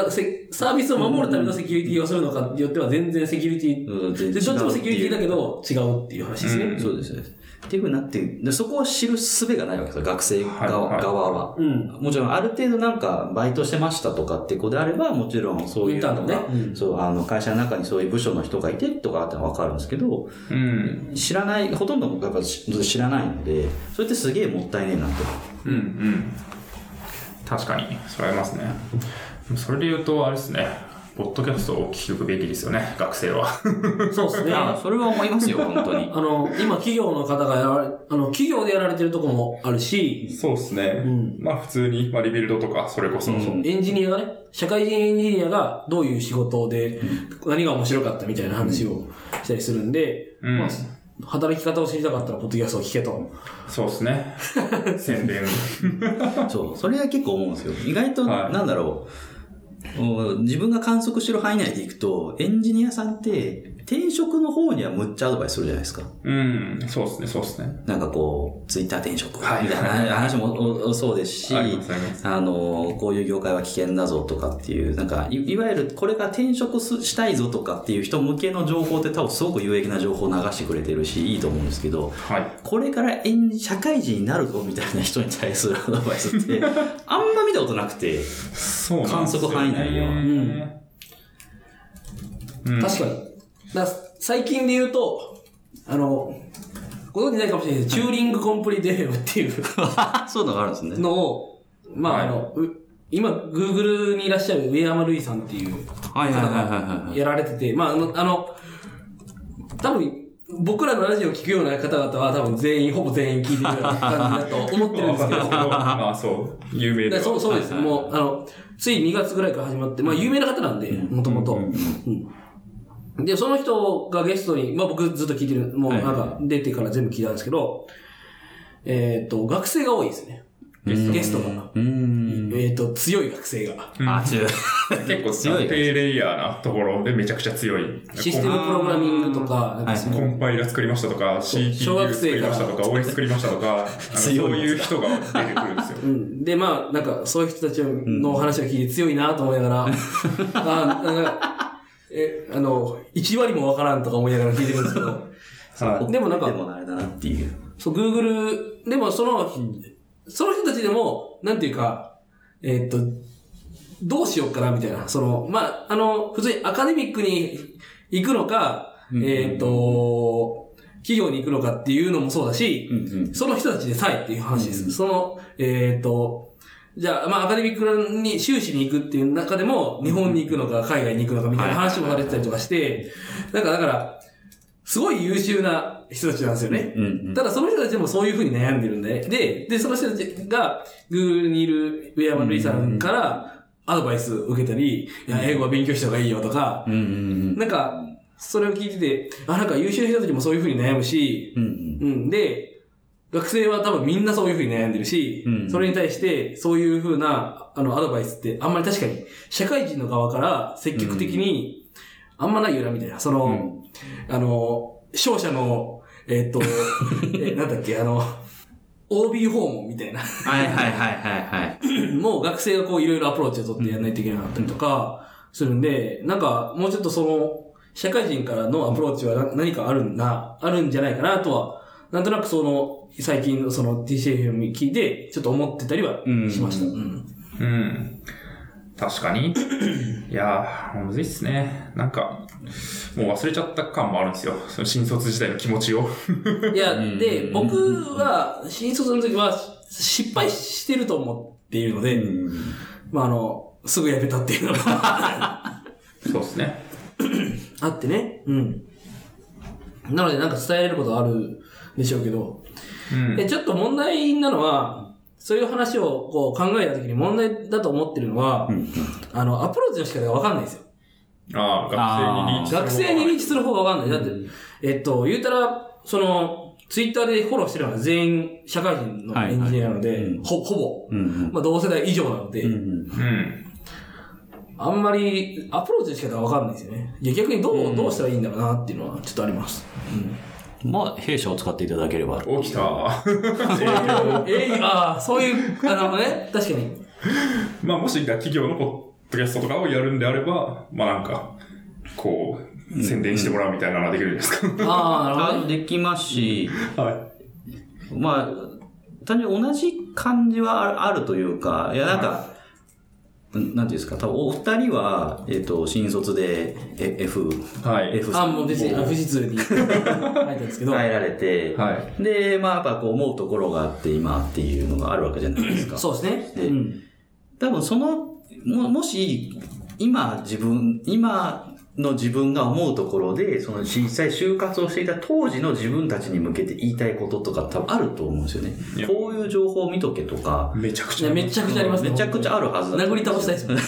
S1: サービスを守るためのセキュリティをするのかによっては全然セキュリティ、
S3: うん
S1: どっちもセキュリティだけど違うっていう話ですね。
S2: うん
S3: そうですね。っていうふうになって、でそこを知る術がないわけですよ、学生側,、
S2: はいはい
S3: 側は。
S1: うん。
S3: もちろん、ある程度なんか、バイトしてましたとかって子であれば、もちろんそういう
S1: の
S3: が
S1: うん
S3: そう、あの、会社の中にそういう部署の人がいてとかってのはわかるんですけど、
S2: うん。
S3: 知らない、ほとんどやっぱ知らないので、それってすげえもったいねえなって。
S2: うんうん。確かに、それありますね。それで言うと、あれですね。ポッドキャストを聞くべきですよね、学生は。
S1: そうですね。
S3: あそれは思いますよ、本当に。
S1: あの、今企業の方がやられ、あの、企業でやられてるとこもあるし、
S2: そうですね。
S1: うん
S2: まあ普通に、まあリビルドとか、それこそ、
S3: うん
S1: エンジニアがね、社会人エンジニアがどういう仕事で何が面白かったみたいな話をしたりするんで、
S2: うん
S1: まあ、働き方を知りたかったら、ポッドキャストを聞けと。
S2: そうですね。宣伝。
S3: そう、それは結構思うんですよ。意外と、
S2: はい
S3: なんだろう。うん自分が観測してる範囲内でいくと、エンジニアさんって、転職の方にはむっちゃアドバイスするじゃないですか。
S2: うん、そうですね、そうですね。
S3: なんかこう、ツイッター転職み
S2: はい
S3: たいな話もそうですし、
S2: ありますあ
S3: の、こういう業界は危険だぞとかっていう、なんか、いいわゆるこれが転職すしたいぞとかっていう人向けの情報って多分すごく有益な情報を流してくれてるし、いいと思うんですけど、
S2: はい。
S3: これから社会人になるぞみたいな人に対するアドバイスって、あんま見たことなくて、
S2: そうなんですよ、ね。
S3: 観測範囲内では
S2: うん。うん
S1: 確かに。だ最近で言うと、あの、ご存知ないかもしれないですけど、チューリングコンプリート FM っていう。
S3: そういうのがあるんですね。
S1: のを、まあ、
S2: はい。
S1: あの、う今、Google にいらっしゃる上山瑠衣さんっていう方が
S3: はい。
S1: やられてて、まあ、あの、あの多分、僕らのラジオを聞くような方々は多分全員、ほぼ全員聞いてるような感じだと思ってるんですけど、
S2: ま あそう、有名で
S1: そうそうです。
S2: はい
S1: もう、あの、つい2月ぐらいから始まって、まあ、有名な方なんで、もともと。うんで、その人がゲストに、まあ僕ずっと聞いてる、もうなんか出てから全部聞いたんですけど、えっと、学生が多いですね。ゲストが。
S3: うーん。
S1: えっと、強い学生が。
S3: あ、違う。
S2: 結構
S3: 強い
S2: 低レイヤーなところでめちゃくちゃ強い。
S1: システムプログラミングとか、かそ
S2: コ
S1: の
S2: ンパイラ作りましたとか、
S1: 小
S2: CPU
S1: 学
S2: 作りましたとか、OS 作りましたとか、そう
S3: い
S2: う人が出てくるんですよ。
S1: うん。で、まあ、なんか、そういう人たちの話を聞いて強いなと思いながら、あなんか、え、あの、1割もわからんとか思いながら聞いてるんですけど、
S2: はい。
S1: でもなんか
S3: でもあれだなっていう。
S1: そう、Google、でもその、その人たちでも、なんていうか、えーっと、どうしようかなみたいな。その、まあ、あの、普通にアカデミックに行くのか、
S3: うん
S1: えーっと、企業に行くのかっていうのもそうだし、
S3: うんうん。
S1: その人たちでさえっていう話です。その、えーっと、じゃあ、まあ、アカデミックに修士に行くっていう中でも、日本に行くのか、海外に行くのかみたいな話もされてたりとかして、なんか、だから、すごい優秀な人たちなんですよね。
S3: うんうん。
S1: ただその人たちもそういうふうに悩んでるんで、で、で、その人たちが Google にいる上山瑠衣さんからアドバイスを受けたり、いや、英語は勉強した方がいいよとか、
S3: うんうん
S1: なんか、それを聞いてて、あ、なんか優秀な人たちもそういうふうに悩むし、
S3: うん。うん
S1: うん、で、学生は多分みんなそういうふうに悩んでるし、
S3: うん
S1: それに対してそういうふうな、あの、アドバイスってあんまり確かに、社会人の側から積極的に、あんまないよな、みたいな。その、あの、商社の、えっ、と、え、なんだっけ、あの、OB 訪問みたいな。
S3: はいはいはいはいはい。
S1: もう学生がこういろいろアプローチを取ってやらないといけなかったりとか、するんで、なんか、もうちょっとその、社会人からのアプローチはな何かあるんな、あるんじゃないかなとは、なんとなくその、最近のその TCFM 聞いて、ちょっと思ってたりはしました。
S3: う
S1: うん
S2: うん。確かに。いやー、むずいっすね。なんか、もう忘れちゃった感もあるんですよ。その新卒時代の気持ちを。
S1: いや、
S3: うん
S1: で、僕は、新卒の時は、失敗してると思っているので、まあ、あの、すぐ辞めたっていうのが
S2: そうですね。
S1: あってね。うん。なので、なんか伝えれることはあるでしょうけど、
S2: うん。
S1: で、ちょっと問題なのは、そういう話をこう考えたときに問題だと思ってるのは、あの、アプローチの仕方がわかんないんですよ。
S2: ああ、学生にリーチする方が
S1: わかんない。だって、えっと、言うたら、その、ツイッターでフォローしてるのは全員社会人のエンジニアなので、
S3: はいはいうん
S1: ほ、ほぼ、
S3: うん
S1: まあ同世代以上なので、
S3: うん。うん。
S2: うん。
S1: あんまりアプローチの仕方がわかんないですよね。逆にどう、どうしたらいいんだろうなっていうのはちょっとあります。
S3: まあ、弊社を使っていただければ。
S2: 起きた。
S1: えー、ああ、そういう、あのね、確かに。
S2: まあもし企業のポッドキャストとかをやるんであれば、まあなんか、こう、宣伝してもらうみたいなのはできるんですか、
S1: ああ、なるほどね。
S3: できますし、
S2: はい。
S3: まあ、単純に同じ感じはあるあるというか、いや、なんか、なんていうんですか、多分お二人は、えっ、と、新卒でえ F、
S2: はい。
S3: F
S1: あ、もう別に、あ富士通に書いたんですけど。
S3: 入られて、
S2: はい。
S3: で、まあ、やっぱこう思うところがあって、今っていうのがあるわけじゃないですか。
S1: そうですね。
S3: で
S1: うん。
S3: 多分その、も、もし、今自分、今の自分が思うところで、その実際就活をしていた当時の自分たちに向けて言いたいこととか多分あると思うんですよね。こういう情報を見とけとか、
S2: めちゃくちゃ。
S1: いや、めちゃくちゃありますね。
S3: めちゃくちゃあるはずだと
S1: 殴り倒したいですもん。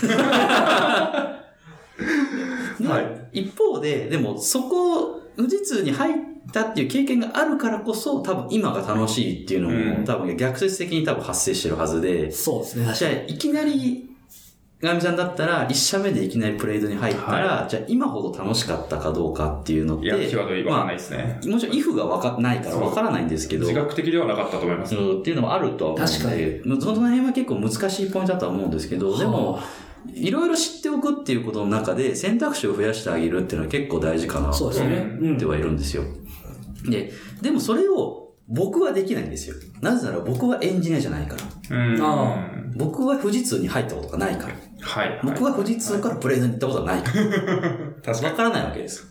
S3: で
S2: はい
S3: 一方で、でもそこ、富士通に入ったっていう経験があるからこそ、多分今が楽しいっていうのも、
S2: うん
S3: 多分逆説的に多分発生してるはずで、
S1: そうですね、確
S3: じゃあ。いきなり、ガミさんだったら、一社目でいきなりプレイドに入ったら、じゃあ今ほど楽しかったかどうかっていうのって、
S2: いや、際どいわかんない
S3: ま
S2: ですね。
S3: あ、もちろん、イフがわかないからわからないんですけど、
S2: 自覚的ではなかったと思います。
S3: うんっていうのもあるとは思うので、
S1: 確かに
S3: その辺は結構難しいポイントだとは思うんですけど、でも、
S1: は
S3: いろいろ知っておくっていうことの中で選択肢を増やしてあげるっていうのは結構大事かなと
S1: そうですね。うん
S3: 思って。はいるんですよ。で、でもそれを僕はできないんですよ。なぜなら僕はエンジニアじゃないから。
S2: うん。
S3: 僕は富士通に入ったことがないから。
S2: い。はい。
S3: 僕は富士通からプレイドに行ったことがないから。
S2: 確か
S3: わからないわけです。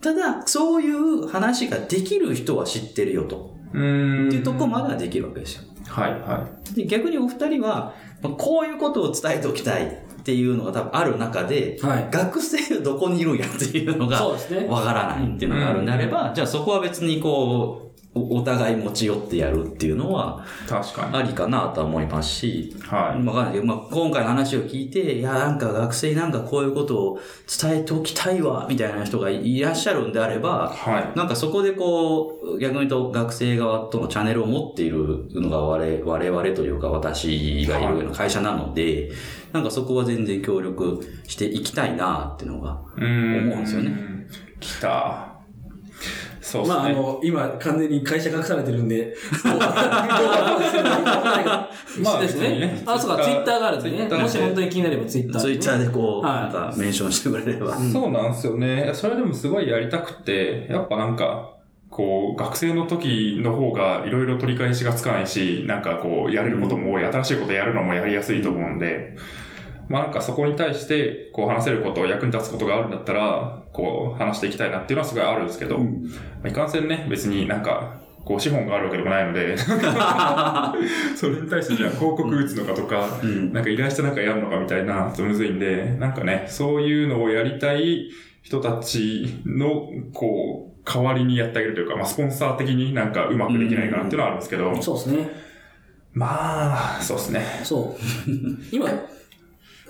S3: ただ、そういう話ができる人は知ってるよと。
S2: に。うん。
S3: っていうとこまではできるわけですよ。
S2: はい、は
S3: で、逆にお二人は、まあこういうことを伝えておきたいっていうのが多分ある中で、
S1: はい。
S3: 学生がどこにいるんやっていうのが
S1: そうですね。
S3: わからないっていうのがあるんであれば、じゃあそこは別にこう、おお互い持ち寄ってやるっていうのは
S2: 確かに。
S3: ありかなとは思いますし、
S2: はい。
S3: わかんないけど、まあ、今回の話を聞いて、いや、なんか学生になんかこういうことを伝えておきたいわ、みたいな人がいらっしゃるんであれば、
S2: はい。
S3: なんかそこでこう、逆に言うと学生側とのチャンネルを持っているのが我々我々というか私がいるような会社なので、なんかそこは全然協力していきたいなっていうのが、
S2: うん。
S3: 思うんですよね。
S2: 来た。そうですね。
S1: まあ、あの、今、完全に会社隠されてるんで、
S2: まあ
S1: です
S2: ね
S1: ね。あ、そうか、ツイッターがあるんでね。
S2: Twitter
S1: もし本当に気になればツイッター。
S3: ツイッターでこう、
S1: はい
S3: なんかメンションしてくれれば。
S2: そうなんですよね。それでもすごいやりたくて、やっぱなんか、こう、学生の時の方がいろいろ取り返しがつかないし、なんかこう、やれることも多い、新しいことやるのもやりやすいと思うんで、まあなんかそこに対して、こう話せること、役に立つことがあるんだったら、こう話していきたいなっていうのはすごいあるんですけど、まあいかんせんね、別になんか、こう資本があるわけでもないので、それに対してじゃあ広告打つのかとか、
S3: うん
S2: なんか依頼してなんかやるのかみたいな、むずいんで、なんかね、そういうのをやりたい人たちの、こう、代わりにやってあげるというか、まあ、スポンサー的になんかうまくできないかなっていうのはあるんですけど、
S1: そうですね。
S2: まあ、そうですね。
S1: そう。今、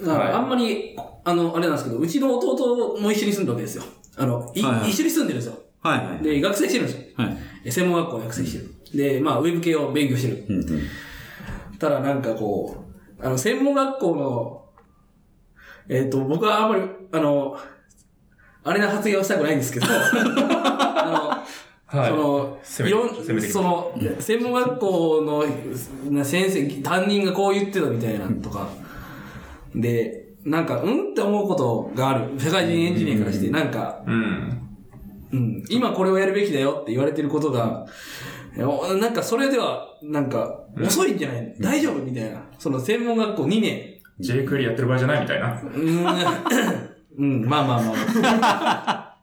S1: だから
S2: はい
S1: あんまり、あの、あれなんですけど、うちの弟も一緒に住んでるわけですよ。あの、い
S3: はいはい
S1: 一緒に住んでるんですよ。
S3: はいはい。
S1: で、学生してるんですよ。
S3: はい。
S1: え専門学校に学生してる。で、まあ、ウェブ系を勉強してる。
S3: うんうん。
S1: ただなんかこう、あの、専門学校の、えっ、と、僕はあんまり、あの、あれな発言をしたくないんですけど、あの、
S2: はい。
S1: その、いろん
S2: 攻めてきた
S1: その、専門学校のな先生、担任がこう言ってたみたいなとか、で、なんか、うんって思うことがある。社会人エンジニアからして、なんか、
S2: うん。
S1: うん、今これをやるべきだよって言われてることが、なんかそれでは、なんか、遅いんじゃない大丈夫？みたいな。その専門学校2年。
S2: J クエリやってる場合じゃないみたいな。
S1: うーん、うん、まあまあまあ。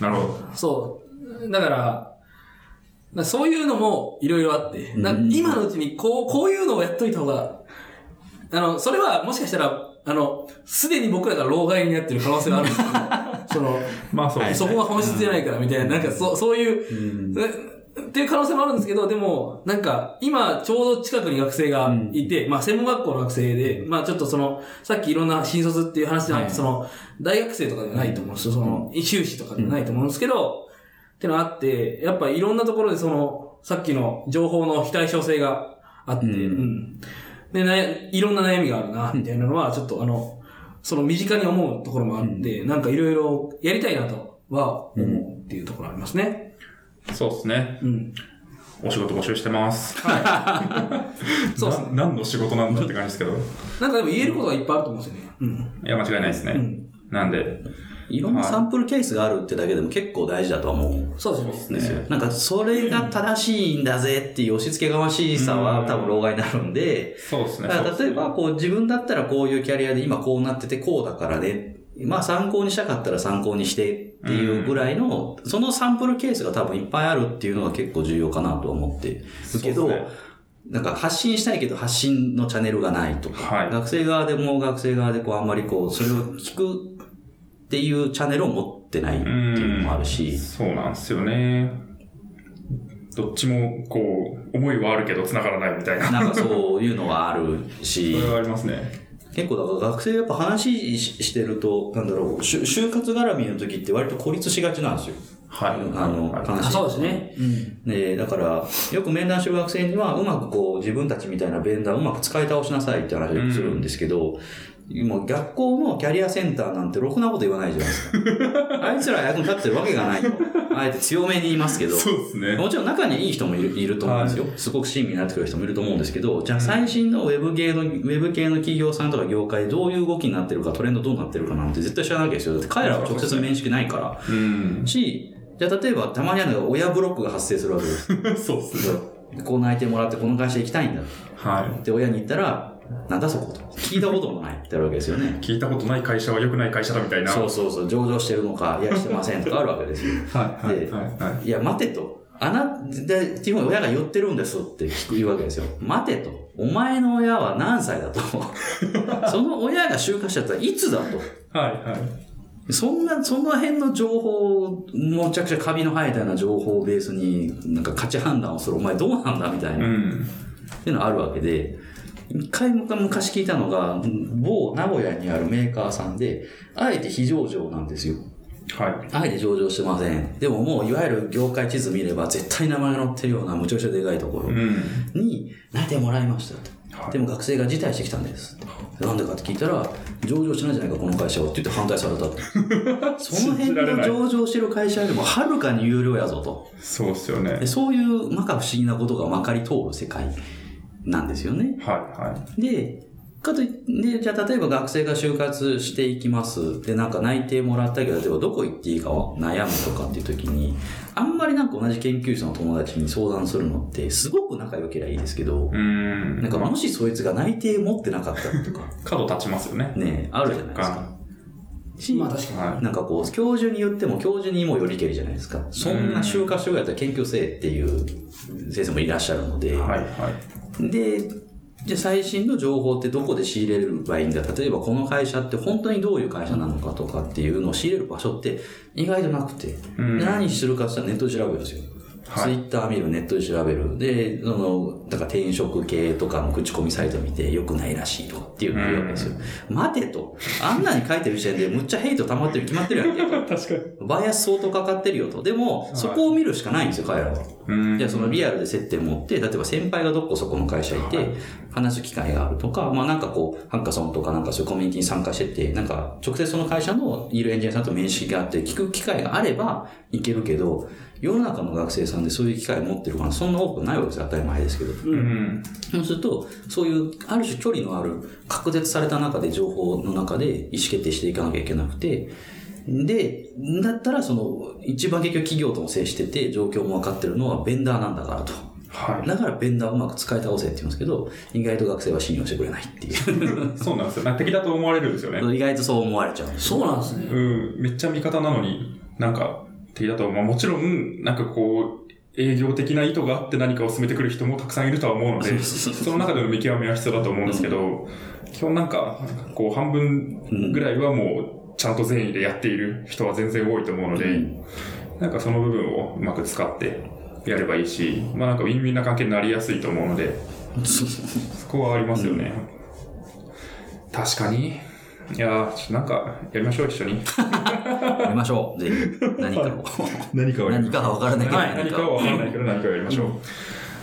S2: なるほど。
S1: そう。だから、なそういうのもいろいろあって、今のうちにこう、こういうのをやっといた方が、あの、それはもしかしたら、あの、すでに僕らが老害になってる可能性があるんですけど、その、
S2: まあそうね。
S1: そこが本質じゃないからみたいな、なんかそそういう、えっていう可能性もあるんですけど、でも、なんか、今、ちょうど近くに学生がいて、まあ、専門学校の学生で、まあ、ちょっとその、さっきいろんな新卒っていう話じゃなくて、その、大学生とかじゃないと思うんですよ。その、修士とかじゃないと思うんですけど、ってのがあって、やっぱいろんなところでその、さっきの情報の非対称性があって、
S3: うん。
S1: うん。で、な、いろんな悩みがあるな、みたいなのは、ちょっとあの、その身近に思うところもあって、なんかいろいろやりたいなとは思うっていうところありますね。
S2: そうですね。
S1: うん。
S2: お仕事募集してます。
S1: そうですね。
S2: な何の仕事なんだって感じですけど。
S1: なんかでも言えることがいっぱいあると思うんですよね。うん。
S2: いや、間違いないですね。なんで、
S3: いろんなサンプルケースがあるってだけでも結構大事だとは思う。
S1: そうですね。
S3: なんか、それが正しいんだぜっていう押し付けがましさは多分老害になるんで、
S2: そうですね。
S3: だから例えば、こう自分だったらこういうキャリアで今こうなっててこうだからね。まあ参考にしたかったら参考にしてっていうぐらいの、そのサンプルケースが多分いっぱいあるっていうのが結構重要かなと思ってるけど、
S2: そうですね
S3: なんか発信したいけど発信のチャンネルがないとか、
S2: はい
S3: 学生側でも学生側でこうあんまりこう、それを聞くっていうチャンネルを持ってないっていうのもあるし、
S2: そうなんですよね。どっちも、こう、思いはあるけど繋がらないみたいな。
S3: なんかそういうのはあるし
S2: そ、れはありますね。
S3: 結構だから学生やっぱ話ししてると、なんだろう、し就活絡みの時って割と孤立しがちなんですよ。
S2: はい。
S3: あの、
S2: はい
S3: 話
S1: あ、そうですね。うん。
S3: で、だから、よく面談してる学生には、うまくこう、自分たちみたいなベンダーをうまく使い倒しなさいって話をするんですけど、もう学校のキャリアセンターなんてろくなこと言わないじゃないですか。あいつら役に立ってるわけがないと。あえて強めに言いますけど。
S2: そうですね。
S3: もちろん中にいい人もいるいると思うんですよ。すごく親身になってくる人もいると思うんですけど、じゃあ最新のウェブ系の、ウェブ系の企業さんとか業界どういう動きになってるか、トレンドどうなってるかなんて絶対知らないわけですよ。だって彼らは直接面識ないから。
S2: うん。
S3: し、じゃあ例えばたまにあるのが親ブロックが発生するわけです。
S2: そうですね。
S3: こう泣いてもらってこの会社行きたいんだっ
S2: はい。
S3: て親に言ったら、なんだそこと。聞いたこともないってあるわけですよね。
S2: 聞いたことない会社は良くない会社だみたいな。
S3: そうそうそう、上場してるのか、いやしてませんとかあるわけですよ。
S2: はい、はい、
S3: で
S2: はい。はい
S3: いや、待てと。あな、で、基本親が言ってるんですって聞く言うわけですよ。待てと。お前の親は何歳だと。その親が就活しちゃったらいつだと。
S2: はい、はい。
S3: そんな、その辺の情報、もちゃくちゃカビの生えたような情報をベースに、なんか価値判断をする。お前どうなんだみたいな。っ
S2: うん。
S3: ていうのがあるわけで、一回昔聞いたのが、某名古屋にあるメーカーさんで、あえて非上場なんですよ。
S2: はい。
S3: あえて上場してません。でももう、いわゆる業界地図見れば、絶対名前が載ってるような、むちゃくちゃでかいところ
S2: うん。
S3: に、内定もらいましたと。
S2: はい
S3: でも学生が辞退してきたんです。なんでかって聞いたら、上場しないじゃないか、この会社はって言って反対されたって。その辺の上場してる会社よりもはるかに有料やぞと。
S2: そうっすよね
S3: で。そういう、まか不思議なことがまかり通る世界なんですよね。
S2: はい、はい。
S3: で、かといって、じゃあ例えば学生が就活していきます。で、なんか内定もらったけど、例えばどこ行っていいかを悩むとかっていう時に、あんまりなんか同じ研究室の友達に相談するのって、すごく仲良ければいいですけど、
S2: うん。
S3: なんかもしそいつが内定持ってなかったりとか、
S2: 角立ちますよね。
S3: ね、あるじゃないですか。し
S1: まあ確かに。
S2: はい。
S3: なんかこう、教授に言っても教授にもよりけりじゃないですか。そんな就活所やったら研究せえっていう先生もいらっしゃるので、
S2: はい、はい。
S3: で、じゃあ最新の情報ってどこで仕入れればいいんだ例えばこの会社って本当にどういう会社なのかとかっていうのを仕入れる場所って意外となくて、
S2: うん
S3: で何するかって言ったらネットで調べるんですよ。
S2: はい
S3: ツイッター見る、ネットで調べる。で、その、だから転職系とかの口コミサイト見て良くないらしいとかっていうわけですよ。待てと。あんなに書いてる時点でむっちゃヘイト溜まってるに決まってるやんけ。
S2: 確かに。
S3: バイアス相当かかってるよと。でも、そこを見るしかないんですよ、彼らは。
S2: うん。
S3: じゃあそのリアルで接点持って、例えば先輩がどこそこの会社いて、話す機会があるとか、まあなんかこう、ハッカソンとかなんかそういうコミュニティに参加してて、なんか直接その会社のいるエンジニアさんと面識があって、聞く機会があればいけるけど、世の中の学生さんでそういう機会を持ってるからそんな多くないわけですよ、当たり前ですけど。
S2: うん。
S3: そうすると、そういう、ある種距離のある、隔絶された中で、情報の中で意思決定していかなきゃいけなくて、で、だったら、その、一番結局企業とも接してて、状況も分かってるのはベンダーなんだからと。
S2: は
S3: だからベンダーをうまく使い倒せって言いますけど、意外と学生は信用してくれないっていう。
S2: い。そうなんですよ。敵だと思われるんですよね。
S3: 意外とそう思われちゃう。
S1: そうなんですね。
S2: うん。めっちゃ味方なのに、なんか、敵だと、まあもちろん、なんかこう、営業的な意図があって何かを進めてくる人もたくさんいるとは思うので、その中での見極めは必要だと思うんですけど、基本なんか、こう半分ぐらいはもう、ちゃんと善意でやっている人は全然多いと思うので、
S3: うん。
S2: なんかその部分をうまく使ってやればいいし、まあなんかウィンウィンな関係になりやすいと思うので、そこはありますよね。確かに。いやー、なんか、やりましょう、一緒に。
S3: やりましょう。ぜひ、何かを。
S2: 何か
S3: 何かは分からないけど、
S2: はい、何かは分からないけど、何かをやりましょう。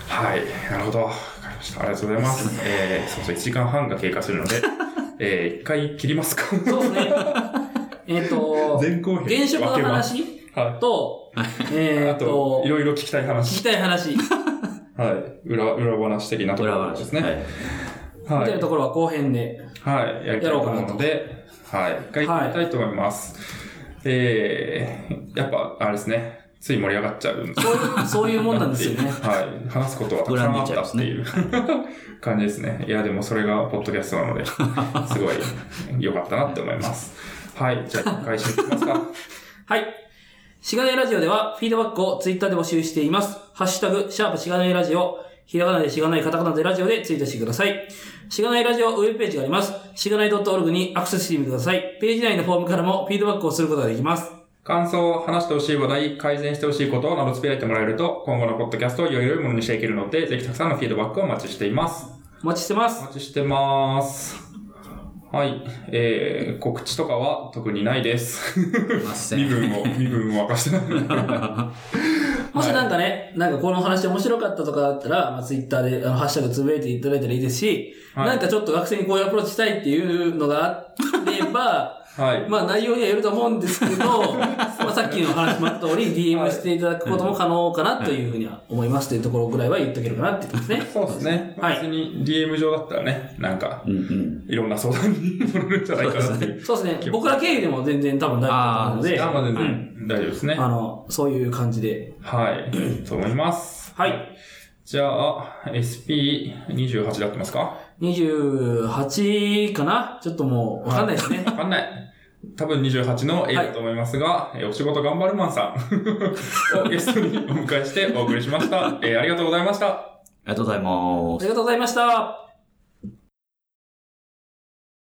S2: はい、なるほど。わかりました。ありがとうございます。えー、そうそう、1時間半が経過するので、えー、一回切りますか？
S1: そうですね。えっと、
S2: 前後編
S1: 現職の話？
S2: はい。
S1: と、え
S2: あといろいろ聞きたい
S1: 聞
S2: 話。
S1: きたい話。
S2: はい。裏、裏話的なとこ
S3: 裏話
S2: ろですね。
S3: はい。
S2: はい。
S1: みたいなところは後編で。
S2: はい。やりたいと思うので、はい。一回行ってみたいと思います。えー、やっぱ、あれですね。つい盛り上がっちゃう
S1: そういう、そういうもんなんですよね。
S2: はい。話すことはたくさんあったっていう 感じですね。いや、でもそれがポッドキャストなので、すごい良かったなって思います。はい。じゃあ、開始いきますか。
S1: はい。しがないラジオでは、フィードバックをツイッターで募集しています。ハッシュタグ、シャープしがないラジオ、ひらがなでしがないカタカナでラジオでツイートしてください。しがないラジオウェブページがあります。しがない .org にアクセスしてみてください。ページ内のフォームからもフィードバックをすることができます。
S2: 感想、話してほしい話題、改善してほしいことなどつぶやいてもらえると、今後のポッドキャストをより良いものにしていけるので、ぜひたくさんのフィードバックをお待ちしています。
S1: お待ちしてます
S2: お。待ちしてます。はい。えー、告知とかは特にないです。身分を、身分を明かしてない。
S1: もしなんかね、なんかこの話面白かったとかだったら、まあ、ツイッターであのハッシュタグつぶやいていただいたらいいですし、
S2: はい。
S1: なんかちょっと学生にこういうアプローチしたいっていうのがあれば、
S2: はい。
S1: まあ内容にはよると思うんですけど、まあさっきの話もあった通り DM していただくことも可能かなというふうには思いますというところぐらいは言っとけるかなって言ってますね。
S2: そうですね。
S1: はい
S2: 別に DM 上だったらね、なんか、
S3: うんうん。
S2: いろんな相談に乗れるんじゃないかなっていう。
S1: そうですね。僕ら経由でも全然多分大丈夫だと思うので、
S2: あ、まあ全
S1: うん
S2: 然大丈夫ですね。
S1: あの、そういう感じで。
S2: はい。と思います。
S1: はい。
S2: じゃあ、SP28 で合ってますか
S1: ？28かな？ちょっともうわかんないですね。
S2: わかんない。多分28の A だと思いますが、えーお仕事頑張るマンさん をゲストにお迎えしてお送りしました。えーありがとうございました。
S3: ありがとうございます
S1: あり。がとうございました。